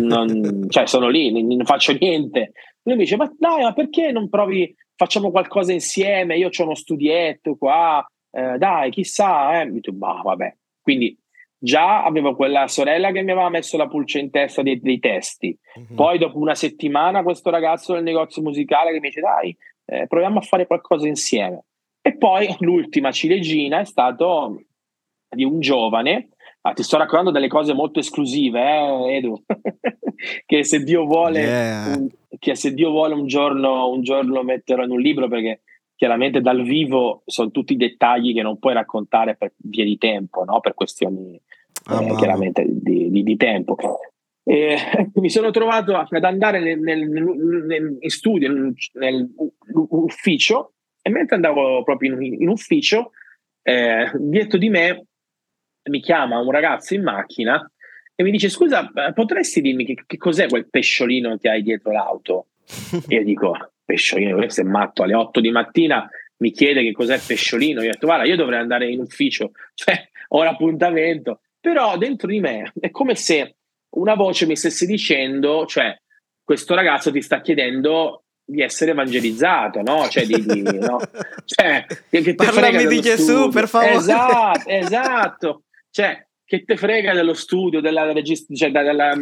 non, cioè, sono lì, non faccio niente. Lui mi dice, ma dai, ma perché non provi, facciamo qualcosa insieme? Io ho uno studietto qua, eh, dai, chissà, eh. Dico, bah, vabbè. Quindi già avevo quella sorella che mi aveva messo la pulce in testa dei, dei testi. Mm-hmm. Poi dopo una settimana questo ragazzo del negozio musicale che mi dice, dai, eh, proviamo a fare qualcosa insieme. E poi l'ultima ciliegina è stato di un giovane, ah, ti sto raccontando delle cose molto esclusive, eh, Edu, che se Dio vuole, yeah. un, che se Dio vuole un giorno, un giorno metterò in un libro perché chiaramente dal vivo sono tutti dettagli che non puoi raccontare per via di tempo, no? per questioni ah, eh, chiaramente di, di, di, tempo. E mi sono trovato ad andare nel, nel, nel, in studio, nell'ufficio, e mentre andavo proprio in, in ufficio, eh, dietro di me mi chiama un ragazzo in macchina e mi dice scusa potresti dirmi che, che cos'è quel pesciolino che hai dietro l'auto? e io dico pesciolino, questo è matto, alle 8 di mattina mi chiede che cos'è pesciolino, io ho detto guarda io dovrei andare in ufficio, cioè ho l'appuntamento, però dentro di me è come se una voce mi stesse dicendo, cioè questo ragazzo ti sta chiedendo di essere evangelizzato, no? Cioè, di, di, no? cioè che Parlami di Gesù, studio. per favore. Esatto, esatto. Cioè, che te frega dello studio, della, cioè, della,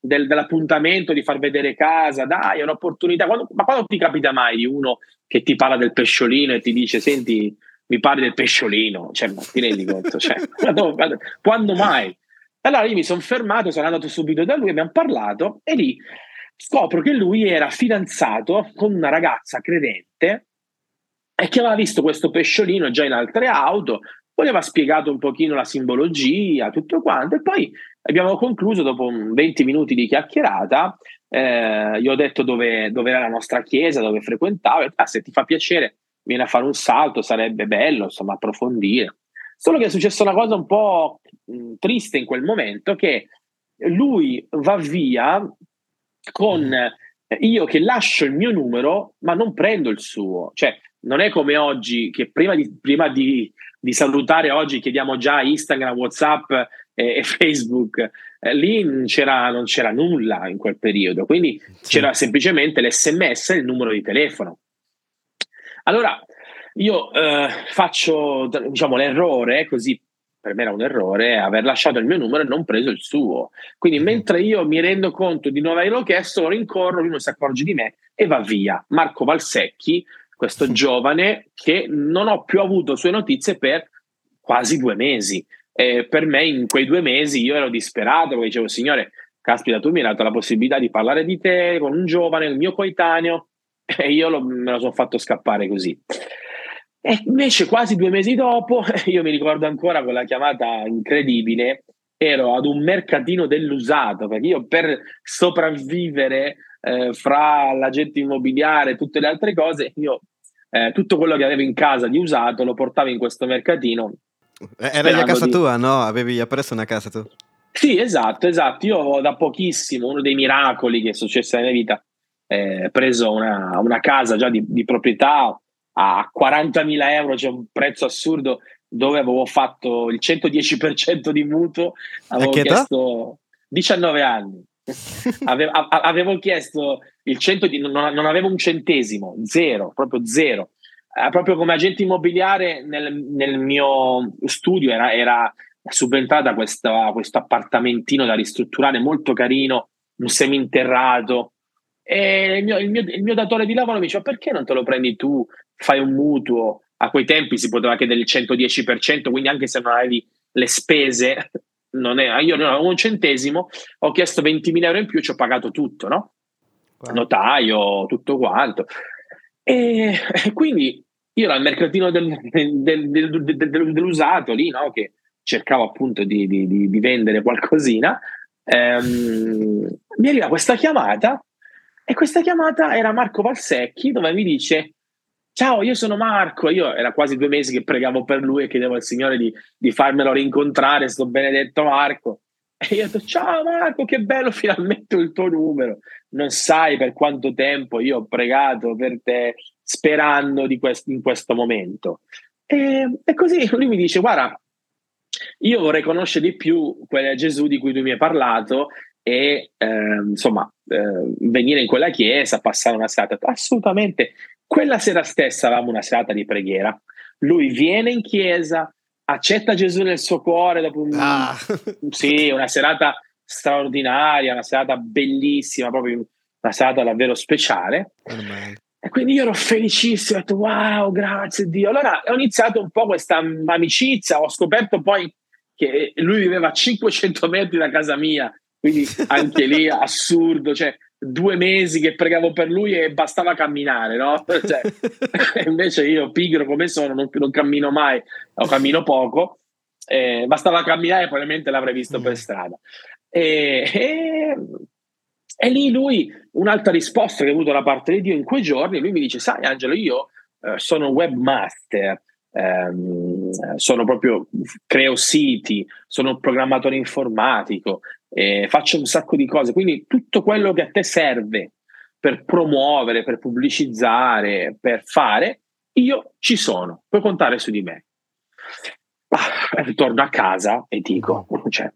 del, dell'appuntamento, di far vedere casa, dai, è un'opportunità. Quando, ma quando ti capita mai di uno che ti parla del pesciolino e ti dice, senti, mi parli del pesciolino? Cioè, ma ti rendi conto? Cioè, quando, quando mai? Allora io mi sono fermato, sono andato subito da lui, abbiamo parlato e lì scopro che lui era fidanzato con una ragazza credente e che aveva visto questo pesciolino già in altre auto, poi aveva spiegato un pochino la simbologia, tutto quanto, e poi abbiamo concluso dopo 20 minuti di chiacchierata. Eh, gli ho detto dove, dove, era la nostra chiesa, dove frequentavo, ah, se ti fa piacere, vieni a fare un salto, sarebbe bello, insomma, approfondire. Solo che è successa una cosa un po' mh, triste in quel momento, che lui va via con io che lascio il mio numero, ma non prendo il suo. Cioè, non è come oggi, che prima di, prima di, di salutare oggi chiediamo già Instagram, WhatsApp e, e Facebook. Eh, lì non c'era, non c'era, nulla in quel periodo, quindi sì. c'era semplicemente l'SMS e il numero di telefono. Allora, io eh, faccio diciamo, l'errore, così per me era un errore aver lasciato il mio numero e non preso il suo. Quindi, mm-hmm. mentre io mi rendo conto di non averlo chiesto, lo rincorro, lui non si accorge di me e va via. Marco Valsecchi, questo giovane che non ho più avuto sue notizie per quasi due mesi. E per me, in quei due mesi, io ero disperato perché dicevo, signore, caspita, tu mi hai dato la possibilità di parlare di te con un giovane, il mio coetaneo, e io lo, me lo sono fatto scappare così. E invece quasi due mesi dopo, io mi ricordo ancora quella chiamata incredibile, ero ad un mercatino dell'usato, perché io per sopravvivere eh, fra l'agente immobiliare e tutte le altre cose, io eh, tutto quello che avevo in casa di usato lo portavo in questo mercatino. Eh, era a casa di... tua, no? Avevi preso una casa tu? Sì, esatto, esatto. Io da pochissimo, uno dei miracoli che è successo nella mia vita, eh, preso una, una casa già di, di proprietà a 40.000 euro, c'è cioè un prezzo assurdo dove avevo fatto il 110% di mutuo, avevo chiesto 19 anni. avevo, avevo, chiesto il 100 di, non, non, avevo un centesimo, zero, proprio zero. Eh, proprio come agente immobiliare nel, nel mio studio era, era subentrata questo appartamentino da ristrutturare molto carino, un seminterrato. E il mio, il, mio, il mio datore di lavoro mi diceva perché non te lo prendi tu fai un mutuo, a quei tempi si poteva chiedere il 110%, quindi anche se non avevi le spese, non è, io non avevo un centesimo, ho chiesto 20.000 euro in più, ci ho pagato tutto, no? Wow. Notaio, tutto quanto. E, quindi io ero al mercatino del, del, del, dell'usato lì, no? Che cercavo appunto di, di, di vendere qualcosina. Ehm, mi arriva questa chiamata e questa chiamata era Marco Valsecchi dove mi dice ciao, io sono Marco. Io era quasi due mesi che pregavo per lui e chiedevo al Signore di, di farmelo rincontrare, sto benedetto Marco. E io ho detto, ciao Marco, che bello, finalmente il tuo numero. Non sai per quanto tempo io ho pregato per te sperando quest- in questo momento. E, e, così lui mi dice, guarda, io vorrei conoscere di più quel Gesù di cui tu mi hai parlato e eh, insomma eh, venire in quella chiesa, passare una serata. Assolutamente, quella sera stessa avevamo una serata di preghiera. Lui viene in chiesa, accetta Gesù nel suo cuore dopo un, ah. sì, una serata straordinaria, una serata bellissima, proprio una serata davvero speciale. Oh, e quindi io ero felicissimo, ho detto wow, grazie Dio. Allora ho iniziato un po' questa amicizia, ho scoperto poi che lui viveva a 500 metri da casa mia, quindi anche lì assurdo, cioè due mesi che pregavo per lui e bastava camminare, no? Cioè, invece io, pigro come sono, non, non cammino mai, o cammino poco, eh, bastava camminare e probabilmente l'avrei visto mm. per strada. E, e, e, lì lui, un'altra risposta che ho avuto da parte di Dio in quei giorni, lui mi dice, sai Angelo, io eh, sono webmaster, ehm, sono proprio, creo siti, sono un programmatore informatico, eh, faccio un sacco di cose, quindi tutto quello che a te serve per promuovere, per pubblicizzare, per fare, io ci sono, puoi contare su di me. Ah, torno a casa e dico, cioè,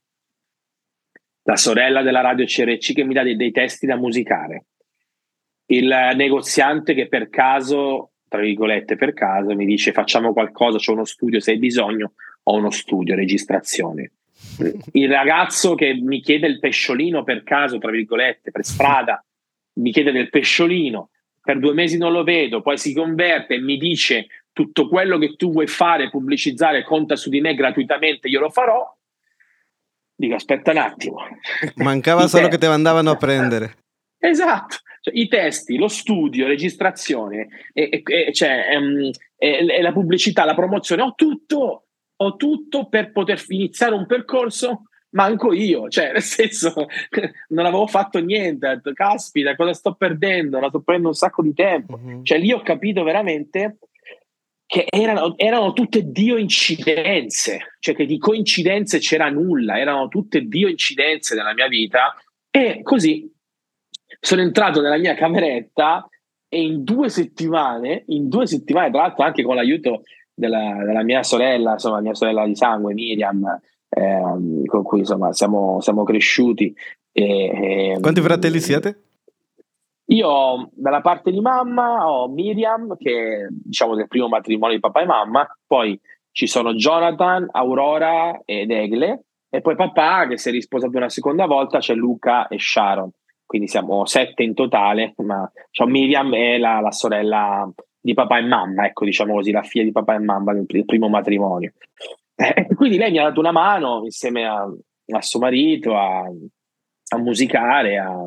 la sorella della radio CRC che mi dà dei, dei testi da musicare, il negoziante che per caso, tra virgolette per caso, mi dice facciamo qualcosa, c'è uno studio, se hai bisogno, ho uno studio, registrazione. Il ragazzo che mi chiede il pesciolino per caso, tra virgolette, per strada, mi chiede del pesciolino, per due mesi non lo vedo, poi si converte e mi dice tutto quello che tu vuoi fare, pubblicizzare, conta su di me gratuitamente, io lo farò. Dico, aspetta un attimo. Mancava solo che te mandavano a prendere. Esatto, cioè, i testi, lo studio, registrazione, e, e, cioè, um, e, la pubblicità, la promozione, ho tutto, ho tutto per poter iniziare un percorso manco io, cioè nel senso non avevo fatto niente, caspita cosa sto perdendo, la sto prendendo un sacco di tempo, mm-hmm. cioè lì ho capito veramente che erano, erano, tutte dio incidenze, cioè che di coincidenze c'era nulla, erano tutte dio incidenze nella mia vita e così sono entrato nella mia cameretta e in due settimane, in due settimane tra l'altro anche con l'aiuto della, della mia sorella, insomma mia sorella di sangue Miriam, eh, con cui insomma siamo, siamo cresciuti. E, e, Quanti fratelli siete? Io dalla parte di mamma ho Miriam, che diciamo del primo matrimonio di papà e mamma, poi ci sono Jonathan, Aurora ed Egle, e poi papà che si è risposato una seconda volta, c'è Luca e Sharon. Quindi siamo sette in totale, ma cioè, Miriam è la, la sorella di papà e mamma, ecco, diciamo così, la figlia di papà e mamma del primo matrimonio. Eh, quindi lei mi ha dato una mano insieme a, a suo marito a, a musicare, a,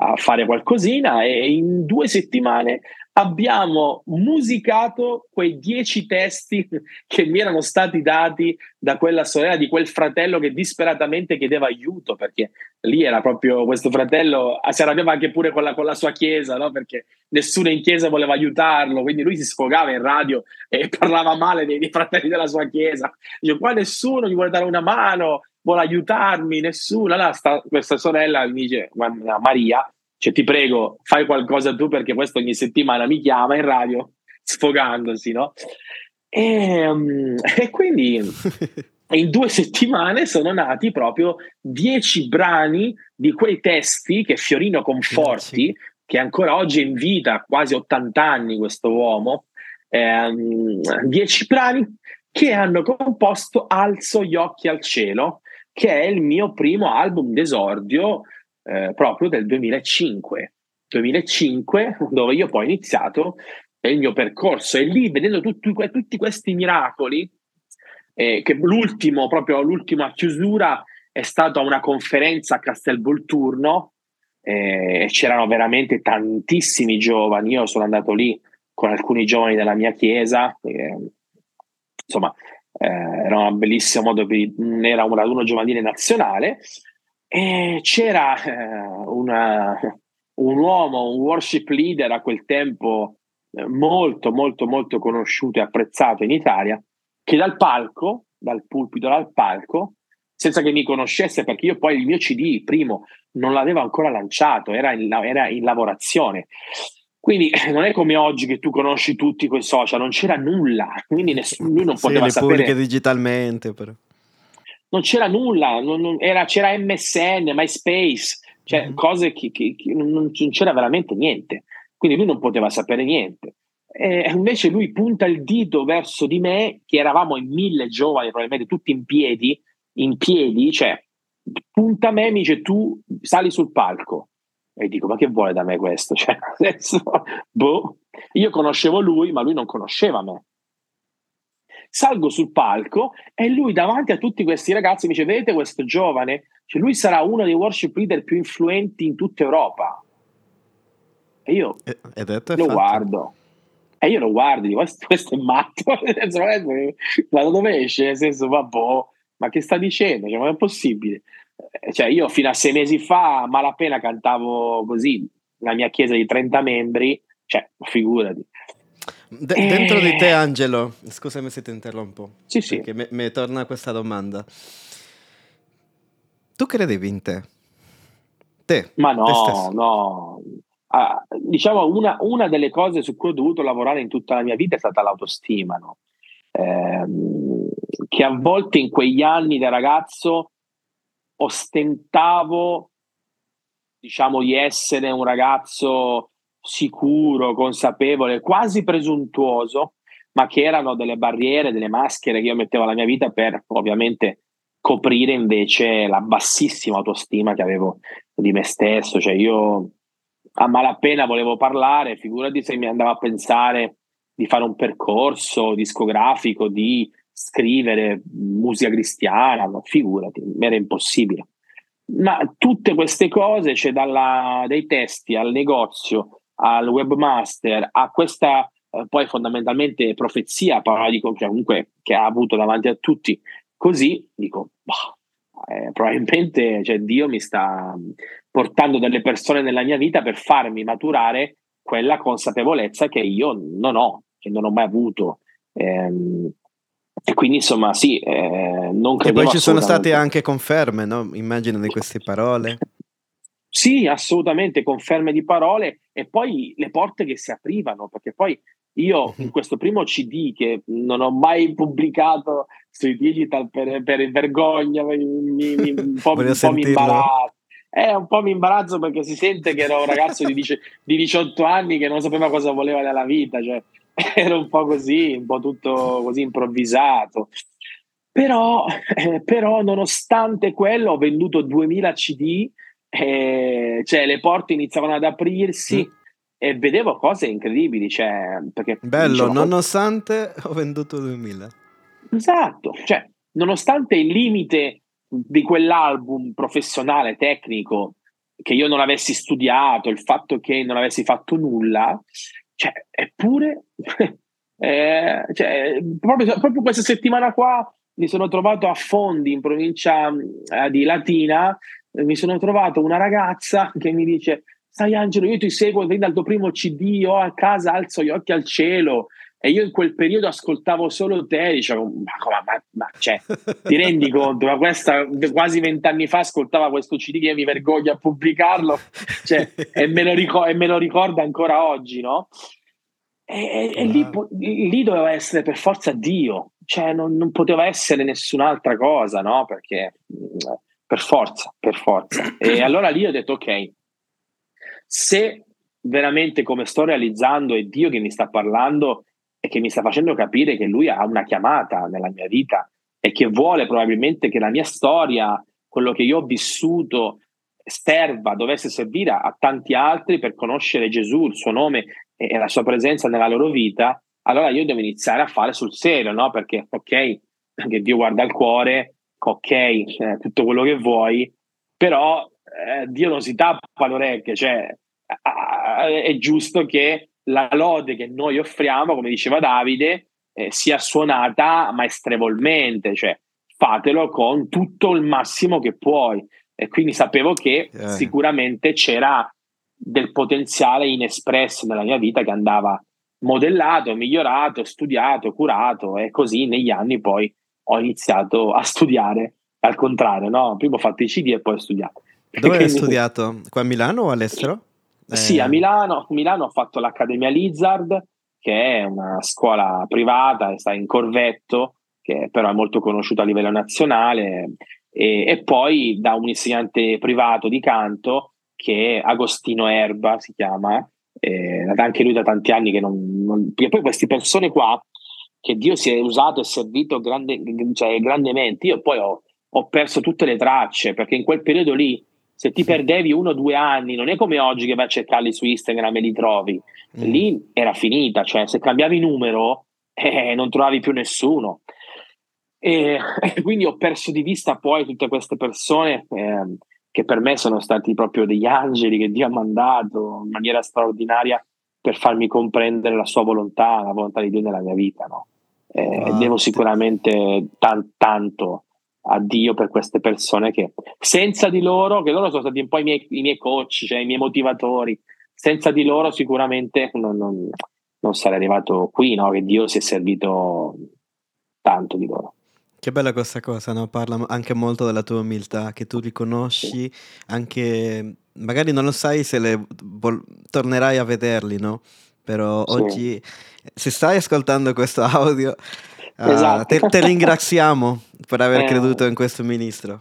a, fare qualcosina e in due settimane abbiamo musicato quei dieci testi che mi erano stati dati da quella sorella, di quel fratello che disperatamente chiedeva aiuto, perché lì era proprio questo fratello, ah, si arrabbiava anche pure con la, con la sua chiesa, no? perché nessuno in chiesa voleva aiutarlo, quindi lui si sfogava in radio e parlava male dei, dei fratelli della sua chiesa. Dice, qua nessuno gli vuole dare una mano, vuole aiutarmi, nessuno. Allora sta, questa sorella mi dice, Maria, cioè ti prego, fai qualcosa tu perché questo ogni settimana mi chiama in radio sfogandosi, no? E, um, e quindi in due settimane sono nati proprio dieci brani di quei testi che Fiorino Conforti, che ancora oggi è in vita, quasi 80 anni questo uomo, ehm, dieci brani che hanno composto Alzo gli occhi al cielo, che è il mio primo album d'esordio eh, proprio del 2005. 2005, dove io poi ho iniziato il mio percorso e lì vedendo tutti, tutti questi miracoli, eh, che l'ultimo, proprio l'ultima chiusura è stata una conferenza a Castelvolturno, eh, c'erano veramente tantissimi giovani, io sono andato lì con alcuni giovani della mia chiesa, eh, insomma eh, era un bellissimo modo per, era un raduno giovanile nazionale e c'era eh, una, un uomo, un worship leader a quel tempo eh, molto, molto, molto conosciuto e apprezzato in Italia, che dal palco, dal pulpito dal palco, senza che mi conoscesse, perché io poi il mio CD, primo, non l'avevo ancora lanciato, era in, era in lavorazione. Quindi non è come oggi che tu conosci tutti quei social, non c'era nulla, quindi nessuno, lui non sì, poteva le sapere. digitalmente però non c'era nulla, non, non, era, c'era MSN, MySpace, cioè mm-hmm. cose che, che, che non, non, c'era veramente niente. Quindi lui non poteva sapere niente. E invece lui punta il dito verso di me, che eravamo in mille giovani, probabilmente tutti in piedi, in piedi, cioè punta a me e mi dice tu sali sul palco. E dico, ma che vuole da me questo? Cioè, adesso, boh. Io conoscevo lui, ma lui non conosceva me. Salgo sul palco e lui davanti a tutti questi ragazzi mi dice, vedete questo giovane? Cioè, lui sarà uno dei worship leader più influenti in tutta Europa. E io e, lo fatto. guardo. E io lo guardo, dico, questo, è matto. ma da dove esce? Nel senso, vabbè, ma che sta dicendo? Cioè, ma è possibile? Eh, cioè, io fino a sei mesi fa, malapena cantavo così, la mia chiesa di 30 membri, cioè, figurati. De-. Dentro di te, Angelo, scusami se ti interrompo. Sì, sì. Perché mi torna questa domanda. Tu credevi in te? Te? Ma no, te no. Ah, diciamo una, una, delle cose su cui ho dovuto lavorare in tutta la mia vita è stata l'autostima, no? eh, che a volte in quegli anni da ragazzo ostentavo diciamo di essere un ragazzo sicuro, consapevole, quasi presuntuoso, ma che erano delle barriere, delle maschere che io mettevo alla mia vita per ovviamente coprire invece la bassissima autostima che avevo di me stesso. Cioè io a malapena volevo parlare, figurati se mi andavo a pensare di fare un percorso discografico, di scrivere musica cristiana, no, figurati, era impossibile. Ma tutte queste cose, cioè dalla, dai testi al negozio, al webmaster, a questa eh, poi fondamentalmente profezia paradico, cioè comunque che ha avuto davanti a tutti, così dico, bah, eh, probabilmente cioè, Dio mi sta portando delle persone nella mia vita per farmi maturare quella consapevolezza che io non ho, che non ho mai avuto. Ehm, e quindi insomma sì, eh, non credo. E poi ci sono state anche conferme, no? immagino, di queste parole. Sì, assolutamente, conferme di parole e poi le porte che si aprivano, perché poi io mhm. in questo primo CD che non ho mai pubblicato sui digital per, per vergogna, mi, mi, un po', un po mi imbarazzo. Eh, un po' mi imbarazzo perché si sente che ero un ragazzo di, dici, di 18 anni che non sapeva cosa voleva nella vita, cioè era un po' così, un po' tutto così improvvisato. Però, eh, però nonostante quello ho venduto 2000 CD, eh, cioè le porte iniziavano ad aprirsi mm. e vedevo cose incredibili. Cioè, perché, Bello, diciamo, nonostante ho venduto 2000. Esatto, cioè, nonostante il limite di quell'album professionale, tecnico, che io non avessi studiato, il fatto che non avessi fatto nulla, cioè, eppure, eh, cioè, proprio, proprio, questa settimana qua mi sono trovato a Fondi, in provincia eh, di Latina, mi sono trovato una ragazza che mi dice, sai Angelo, io ti seguo dal tuo primo CD, ho a casa, alzo gli occhi al cielo, e io in quel periodo ascoltavo solo te, dicevo, ma, ma, ma cioè, ti rendi conto? Ma questa quasi vent'anni fa ascoltava questo CD che mi vergogno a pubblicarlo, cioè, e, me lo ricordo, e me lo ricorda ancora oggi, no? E, e lì, lì, doveva essere per forza Dio, cioè non, non, poteva essere nessun'altra cosa, no? Perché per forza, per forza. E allora lì ho detto, ok, se veramente come sto realizzando è Dio che mi sta parlando, e che mi sta facendo capire che lui ha una chiamata nella mia vita e che vuole probabilmente che la mia storia, quello che io ho vissuto, serva, dovesse servire a tanti altri per conoscere Gesù, il suo nome e la sua presenza nella loro vita, allora io devo iniziare a fare sul serio, no? Perché, ok, che Dio guarda il cuore, ok, eh, tutto quello che vuoi, però eh, Dio non si tappa le orecchie, cioè è giusto che la lode che noi offriamo, come diceva Davide, eh, sia suonata maestrevolmente, cioè fatelo con tutto il massimo che puoi. E quindi sapevo che eh. sicuramente c'era del potenziale inespresso nella mia vita che andava modellato, migliorato, studiato, curato e così negli anni poi ho iniziato a studiare al contrario, no? Prima ho fatto i CD e poi ho studiato. Dove hai studiato? Qua a Milano o all'estero? Eh. Sì, a Milano, a Milano ho fatto l'Accademia Lizard, che è una scuola privata, sta in Corvetto, che però è molto conosciuta a livello nazionale, e, e poi da un insegnante privato di canto che è Agostino Erba si chiama, eh, anche lui da tanti anni che non, non, perché poi queste persone qua che Dio si è usato e servito grande, cioè, grandemente, io poi ho, ho perso tutte le tracce perché in quel periodo lì se ti perdevi uno o due anni, non è come oggi che vai a cercarli su Instagram e li trovi. Mm. Lì era finita, cioè se cambiavi numero eh, non trovavi più nessuno. E, e, quindi ho perso di vista poi tutte queste persone eh, che per me sono stati proprio degli angeli che Dio ha mandato in maniera straordinaria per farmi comprendere la sua volontà, la volontà di Dio nella mia vita. No? Eh, ah, devo sicuramente tan- tanto a Dio per queste persone che senza di loro, che loro sono stati un po' i miei, i miei coach, cioè i miei motivatori, senza di loro sicuramente non, non, non sarei arrivato qui, no? che Dio si è servito tanto di loro. Che bella questa cosa, no? Parla anche molto della tua umiltà, che tu riconosci anche, magari non lo sai se le vol- tornerai a vederli, no? Però sì. oggi, se stai ascoltando questo audio, esatto. uh, te, te, ringraziamo per aver eh. creduto in questo ministro.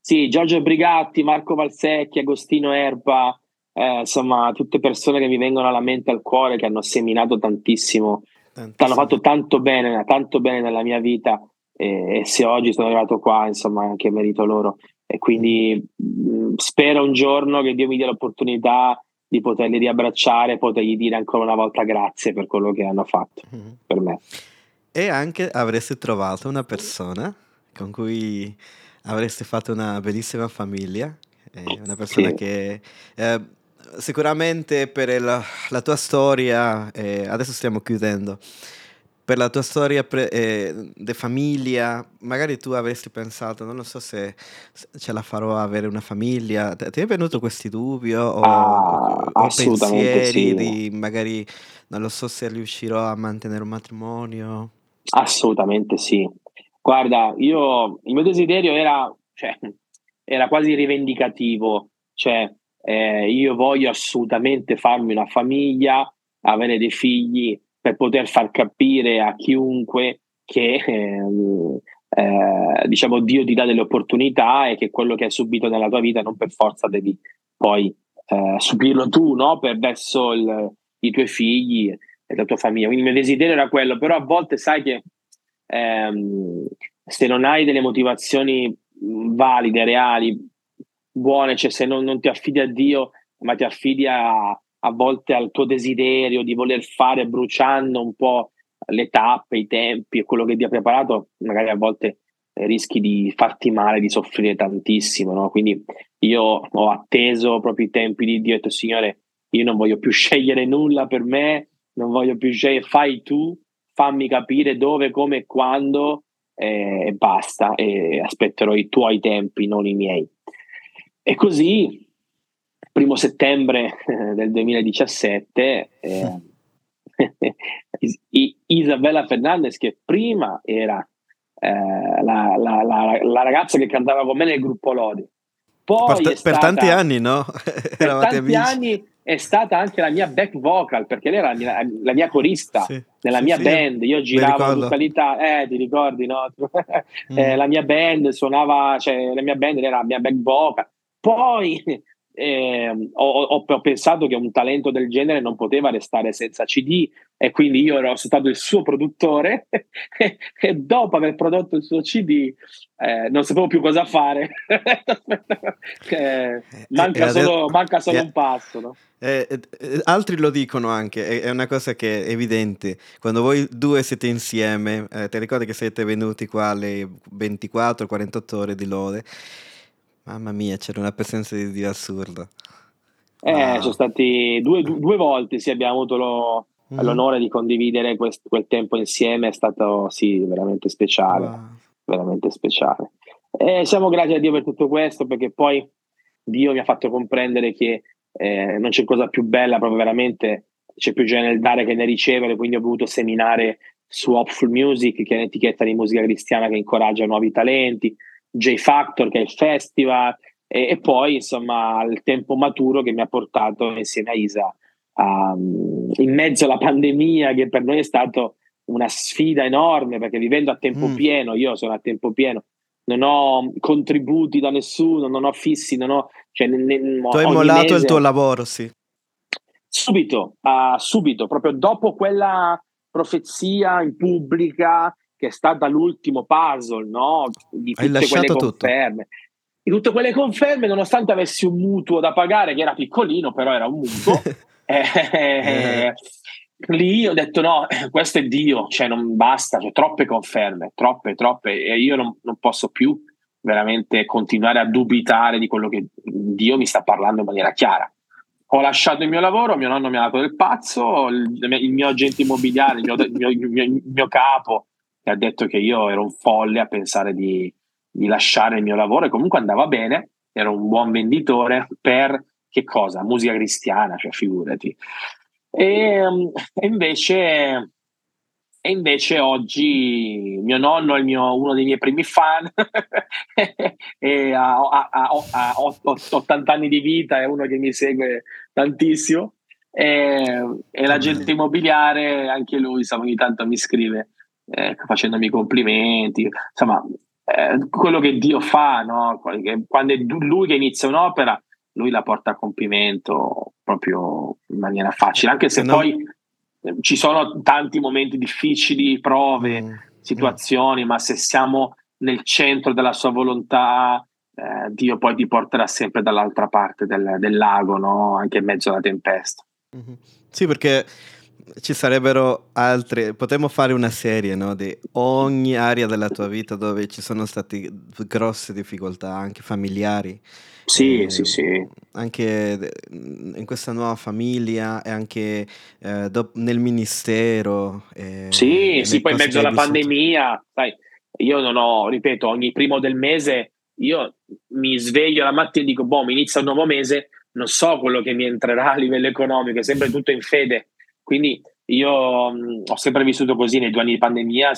Sì, Giorgio Brigatti, Marco Valsecchi, Agostino Erba, eh, insomma, tutte persone che mi vengono alla mente e al cuore, che hanno seminato tantissimo hanno fatto tanto bene, tanto bene nella mia vita e, e, se oggi sono arrivato qua, insomma, anche merito loro. E quindi mh, mm, spero un giorno che Dio mi dia l'opportunità di poterli riabbracciare e potergli dire ancora una volta grazie per quello che hanno fatto mm-hmm. per me. E anche avresti trovato una persona con cui avresti fatto una bellissima famiglia, una persona sì. che eh, sicuramente per la, la tua storia, eh, adesso stiamo chiudendo, per la tua storia pre, eh, di famiglia, magari tu avresti pensato, non lo so se, se ce la farò avere una famiglia, ti è venuto questi dubbi o, ah, o pensieri sì. di magari, non lo so se riuscirò a mantenere un matrimonio? Assolutamente sì. Guarda, io, il mio desiderio era, cioè, era quasi rivendicativo, cioè eh, io voglio assolutamente farmi una famiglia, avere dei figli per poter far capire a chiunque che eh, eh, diciamo Dio ti dà delle opportunità e che quello che hai subito nella tua vita non per forza devi poi eh, subirlo tu no? per verso il, i tuoi figli e la tua famiglia. Quindi il mio desiderio era quello, però a volte sai che ehm, se non hai delle motivazioni valide, reali, buone, cioè se non, non ti affidi a Dio, ma ti affidi a, a volte al tuo desiderio di voler fare bruciando un po' le tappe, i tempi e quello che ti ha preparato, magari a volte eh, rischi di farti male, di soffrire tantissimo. No? Quindi io ho atteso proprio i tempi di Dio e ho detto, Signore, io non voglio più scegliere nulla per me, non voglio più scegliere, fai tu, fammi capire dove, come e quando eh, e basta, e aspetterò i tuoi tempi, non i miei. E così, primo settembre eh, del 2017, eh, Isabella Fernandez, che prima era eh, la, la, la, la, ragazza che cantava con me nel gruppo Lodi, poi per, t- stata, per tanti anni, no? per tanti amici. anni è stata anche la mia back vocal perché lei era la, la mia corista sì, nella sì, mia sì, band. Io giravo tutta l'Italia, eh, ti ricordi, no? mm. eh, la mia band suonava, cioè la mia band era la mia back vocal. Poi eh, ho, ho, pensato che un talento del genere non poteva restare senza CD e quindi io ero stato il suo produttore e, dopo aver prodotto il suo CD eh, non sapevo più cosa fare. eh, manca, solo, manca solo un passo. No? Eh, eh, altri lo dicono anche, è, una cosa che è evidente. Quando voi due siete insieme, eh, ti ricordi che siete venuti qua alle 24-48 ore di lode Mamma mia, c'era una presenza di Dio assurda. Eh, wow. sono stati due, due, volte, sì, abbiamo avuto lo, mm. l'onore di condividere quest, quel tempo insieme, è stato sì, veramente speciale, wow. veramente speciale. E siamo grati a Dio per tutto questo, perché poi Dio mi ha fatto comprendere che eh, non c'è cosa più bella, proprio veramente c'è più gioia nel dare che nel ricevere, quindi ho voluto seminare su Hopeful Music, che è un'etichetta di musica cristiana che incoraggia nuovi talenti, J Factor che è il festival e, e, poi insomma il tempo maturo che mi ha portato insieme a Isa um, in mezzo alla pandemia che per noi è stato una sfida enorme perché vivendo a tempo mm. pieno, io sono a tempo pieno, non ho contributi da nessuno, non ho fissi, non ho... Cioè, ne, tu hai mollato mese, il tuo lavoro, sì. Subito, uh, subito, proprio dopo quella profezia in pubblica che è stata l'ultimo puzzle no? di tutte quelle conferme. Tutto. Di tutte quelle conferme, nonostante avessi un mutuo da pagare, che era piccolino, però era un mutuo, eh, eh. lì ho detto no, questo è Dio, cioè non basta, cioè, troppe conferme, troppe, troppe, e io non, non posso più veramente continuare a dubitare di quello che Dio mi sta parlando in maniera chiara ho lasciato il mio lavoro, mio nonno mi ha dato del pazzo, il, il mio agente immobiliare, il mio, il mio, il mio, capo e ha detto che io ero un folle a pensare di, di lasciare il mio lavoro e comunque andava bene, ero un buon venditore per che cosa? Musica cristiana, cioè figurati. E, e invece e invece oggi mio nonno è mio, uno dei miei primi fan, e ha, ha, ha, ha, 80 anni di vita, è uno che mi segue tantissimo. E, e l'agente immobiliare, anche lui insomma, ogni tanto mi scrive eh, facendomi complimenti. Insomma, eh, quello che Dio fa, no? quando è lui che inizia un'opera, lui la porta a compimento proprio in maniera facile, anche se no. poi ci sono tanti momenti difficili, prove, mm. situazioni, mm. ma se siamo nel centro della sua volontà, eh, Dio poi ti porterà sempre dall'altra parte del, del lago, no? anche in mezzo alla tempesta. Mm-hmm. Sì, perché ci sarebbero altre, potremmo fare una serie no? di ogni area della tua vita dove ci sono state grosse difficoltà, anche familiari. Sì, eh, sì, sì. Anche in questa nuova famiglia e anche eh, do- nel ministero. Eh, sì, sì, poi in mezzo alla pandemia, sai, io non ho, ripeto, ogni primo del mese io mi sveglio la mattina e dico, boh, mi inizia un nuovo mese, non so quello che mi entrerà a livello economico, è sempre tutto in fede. Quindi io mh, ho sempre vissuto così nei due anni di pandemia,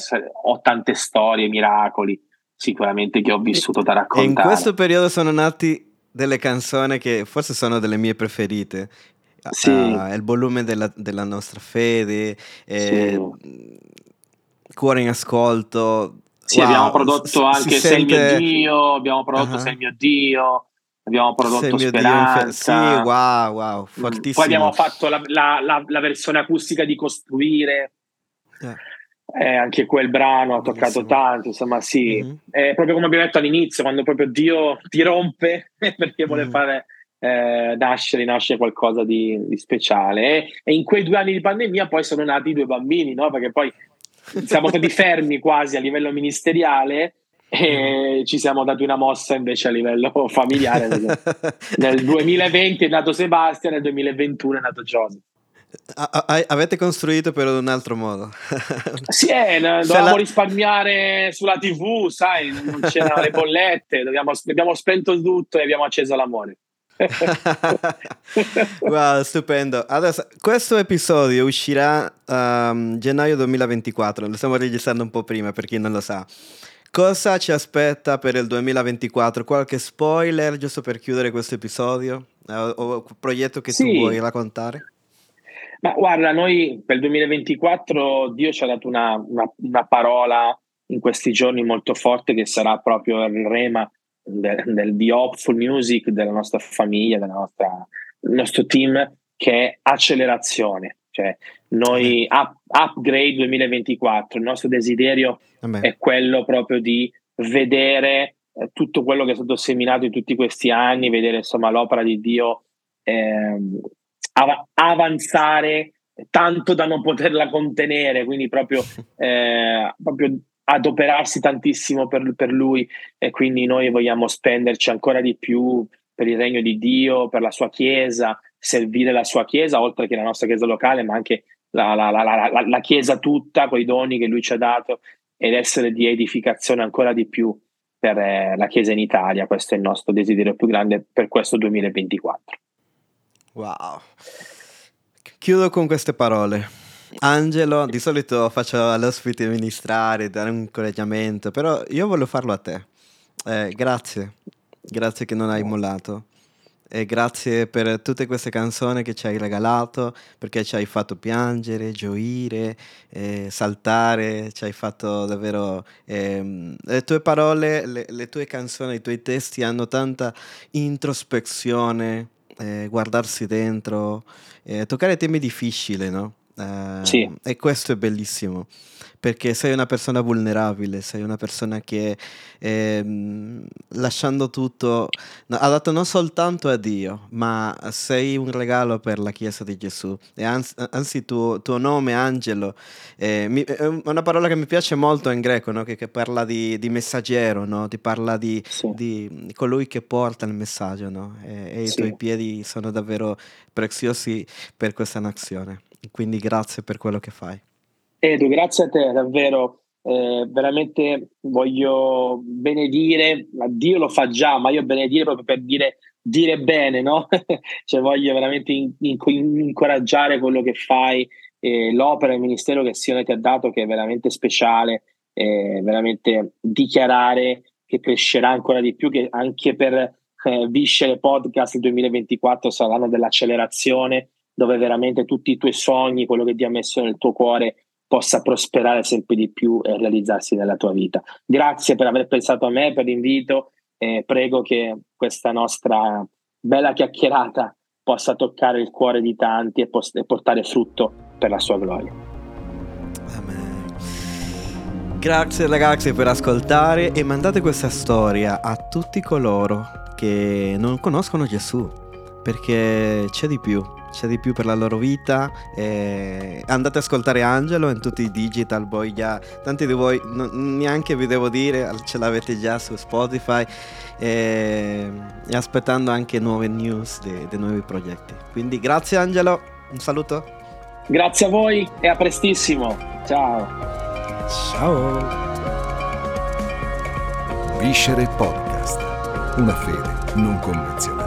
ho tante storie, miracoli sicuramente che ho vissuto da raccontare. E in questo periodo sono nati delle canzoni che forse sono delle mie preferite. Sì. Uh, il volume della, della nostra fede, eh, sì. cuore in ascolto. Sì, wow, abbiamo prodotto anche Sei sente... mio Dio, abbiamo prodotto uh-huh. Sei mio Dio, abbiamo prodotto Speranza. Sì, wow, wow, fortissimo. Poi abbiamo fatto la, la, la, la versione acustica di Costruire. Yeah. Eh, anche quel brano ha toccato Bellissimo. tanto, insomma, sì, mm-hmm. è proprio come abbiamo detto all'inizio, quando proprio Dio ti rompe perché vuole mm-hmm. fare eh, nascere, nasce qualcosa di, di speciale. E, e, in quei due anni di pandemia poi sono nati due bambini, no? Perché poi siamo stati fermi quasi a livello ministeriale e ci siamo dati una mossa invece a livello familiare. nel 2020 è nato Sebastian, nel 2021 è nato Giorgio. A- avete costruito però in un altro modo. sì, eh, dovevamo la... risparmiare sulla TV, sai, non c'erano le bollette, dobbiamo, abbiamo spento tutto e abbiamo acceso l'amore. wow, stupendo. Adesso, questo episodio uscirà um, gennaio 2024, lo stiamo registrando un po' prima per chi non lo sa. Cosa ci aspetta per il 2024? Qualche spoiler giusto per chiudere questo episodio? O, o progetto che sì. tu vuoi raccontare? Ma guarda, noi per il 2024 Dio ci ha dato una, una, una parola in questi giorni molto forte che sarà proprio il rema del, del The Hopeful Music della nostra famiglia, della nostra, del nostro team, che è accelerazione. Cioè, noi up, upgrade 2024, il nostro desiderio Vabbè. è quello proprio di vedere eh, tutto quello che è stato seminato in tutti questi anni, vedere insomma l'opera di Dio eh, av- avanzare tanto da non poterla contenere, quindi proprio, eh, proprio adoperarsi tantissimo per, per, lui e quindi noi vogliamo spenderci ancora di più per il regno di Dio, per la sua Chiesa, servire la sua Chiesa, oltre che la nostra Chiesa locale, ma anche la, la, la, la Chiesa tutta, con i doni che lui ci ha dato ed essere di edificazione ancora di più per eh, la Chiesa in Italia. Questo è il nostro desiderio più grande per questo 2024. Wow. Chiudo con queste parole. Angelo, di solito faccio all'ospite ministrare, dare un incoraggiamento, però io voglio farlo a te. Eh, grazie, grazie che non hai mollato. E grazie per tutte queste canzoni che ci hai regalato, perché ci hai fatto piangere, gioire, eh, saltare, ci hai fatto davvero... Eh, le tue parole, le, le tue canzoni, i tuoi testi hanno tanta introspezione, eh, guardarsi dentro, eh, toccare temi difficili, no? Eh, sì. E questo è bellissimo perché sei una persona vulnerabile, sei una persona che eh, lasciando tutto ha dato non soltanto a Dio, ma sei un regalo per la Chiesa di Gesù. E anzi, anzi tuo, tuo nome, Angelo, eh, mi, è una parola che mi piace molto in greco, no? che, che, parla di, di messaggero, no? ti parla di, sì. di, colui che porta il messaggio, no? e, e sì. i tuoi piedi sono davvero preziosi per questa nazione. Quindi grazie per quello che fai. Edu, grazie a te, davvero. eh, veramente voglio benedire, Dio lo fa già, ma io benedire proprio per dire, dire bene, no? cioè voglio veramente in, in, incoraggiare quello che fai, eh, l'opera, il ministero che Sione ti ha dato, che è veramente speciale, eh, veramente dichiarare che crescerà ancora di più, che anche per eh, Viscere Podcast il 2024 sarà l'anno dell'accelerazione, dove veramente tutti i tuoi sogni, quello che ti ha messo nel tuo cuore, possa prosperare sempre di più e realizzarsi nella tua vita. Grazie per aver pensato a me, per l'invito e prego che questa nostra bella chiacchierata possa toccare il cuore di tanti e, post- e portare frutto per la sua gloria. Grazie ragazzi per ascoltare e mandate questa storia a tutti coloro che non conoscono Gesù, perché c'è di più c'è di più per la loro vita. Eh, andate ad ascoltare Angelo in tutti i digital, poi già tanti di voi non, neanche vi devo dire, ce l'avete già su Spotify eh, e aspettando anche nuove news dei nuovi progetti. Quindi grazie Angelo, un saluto. Grazie a voi e a prestissimo. Ciao. Ciao. Viscere Podcast, una fede non convenzionale.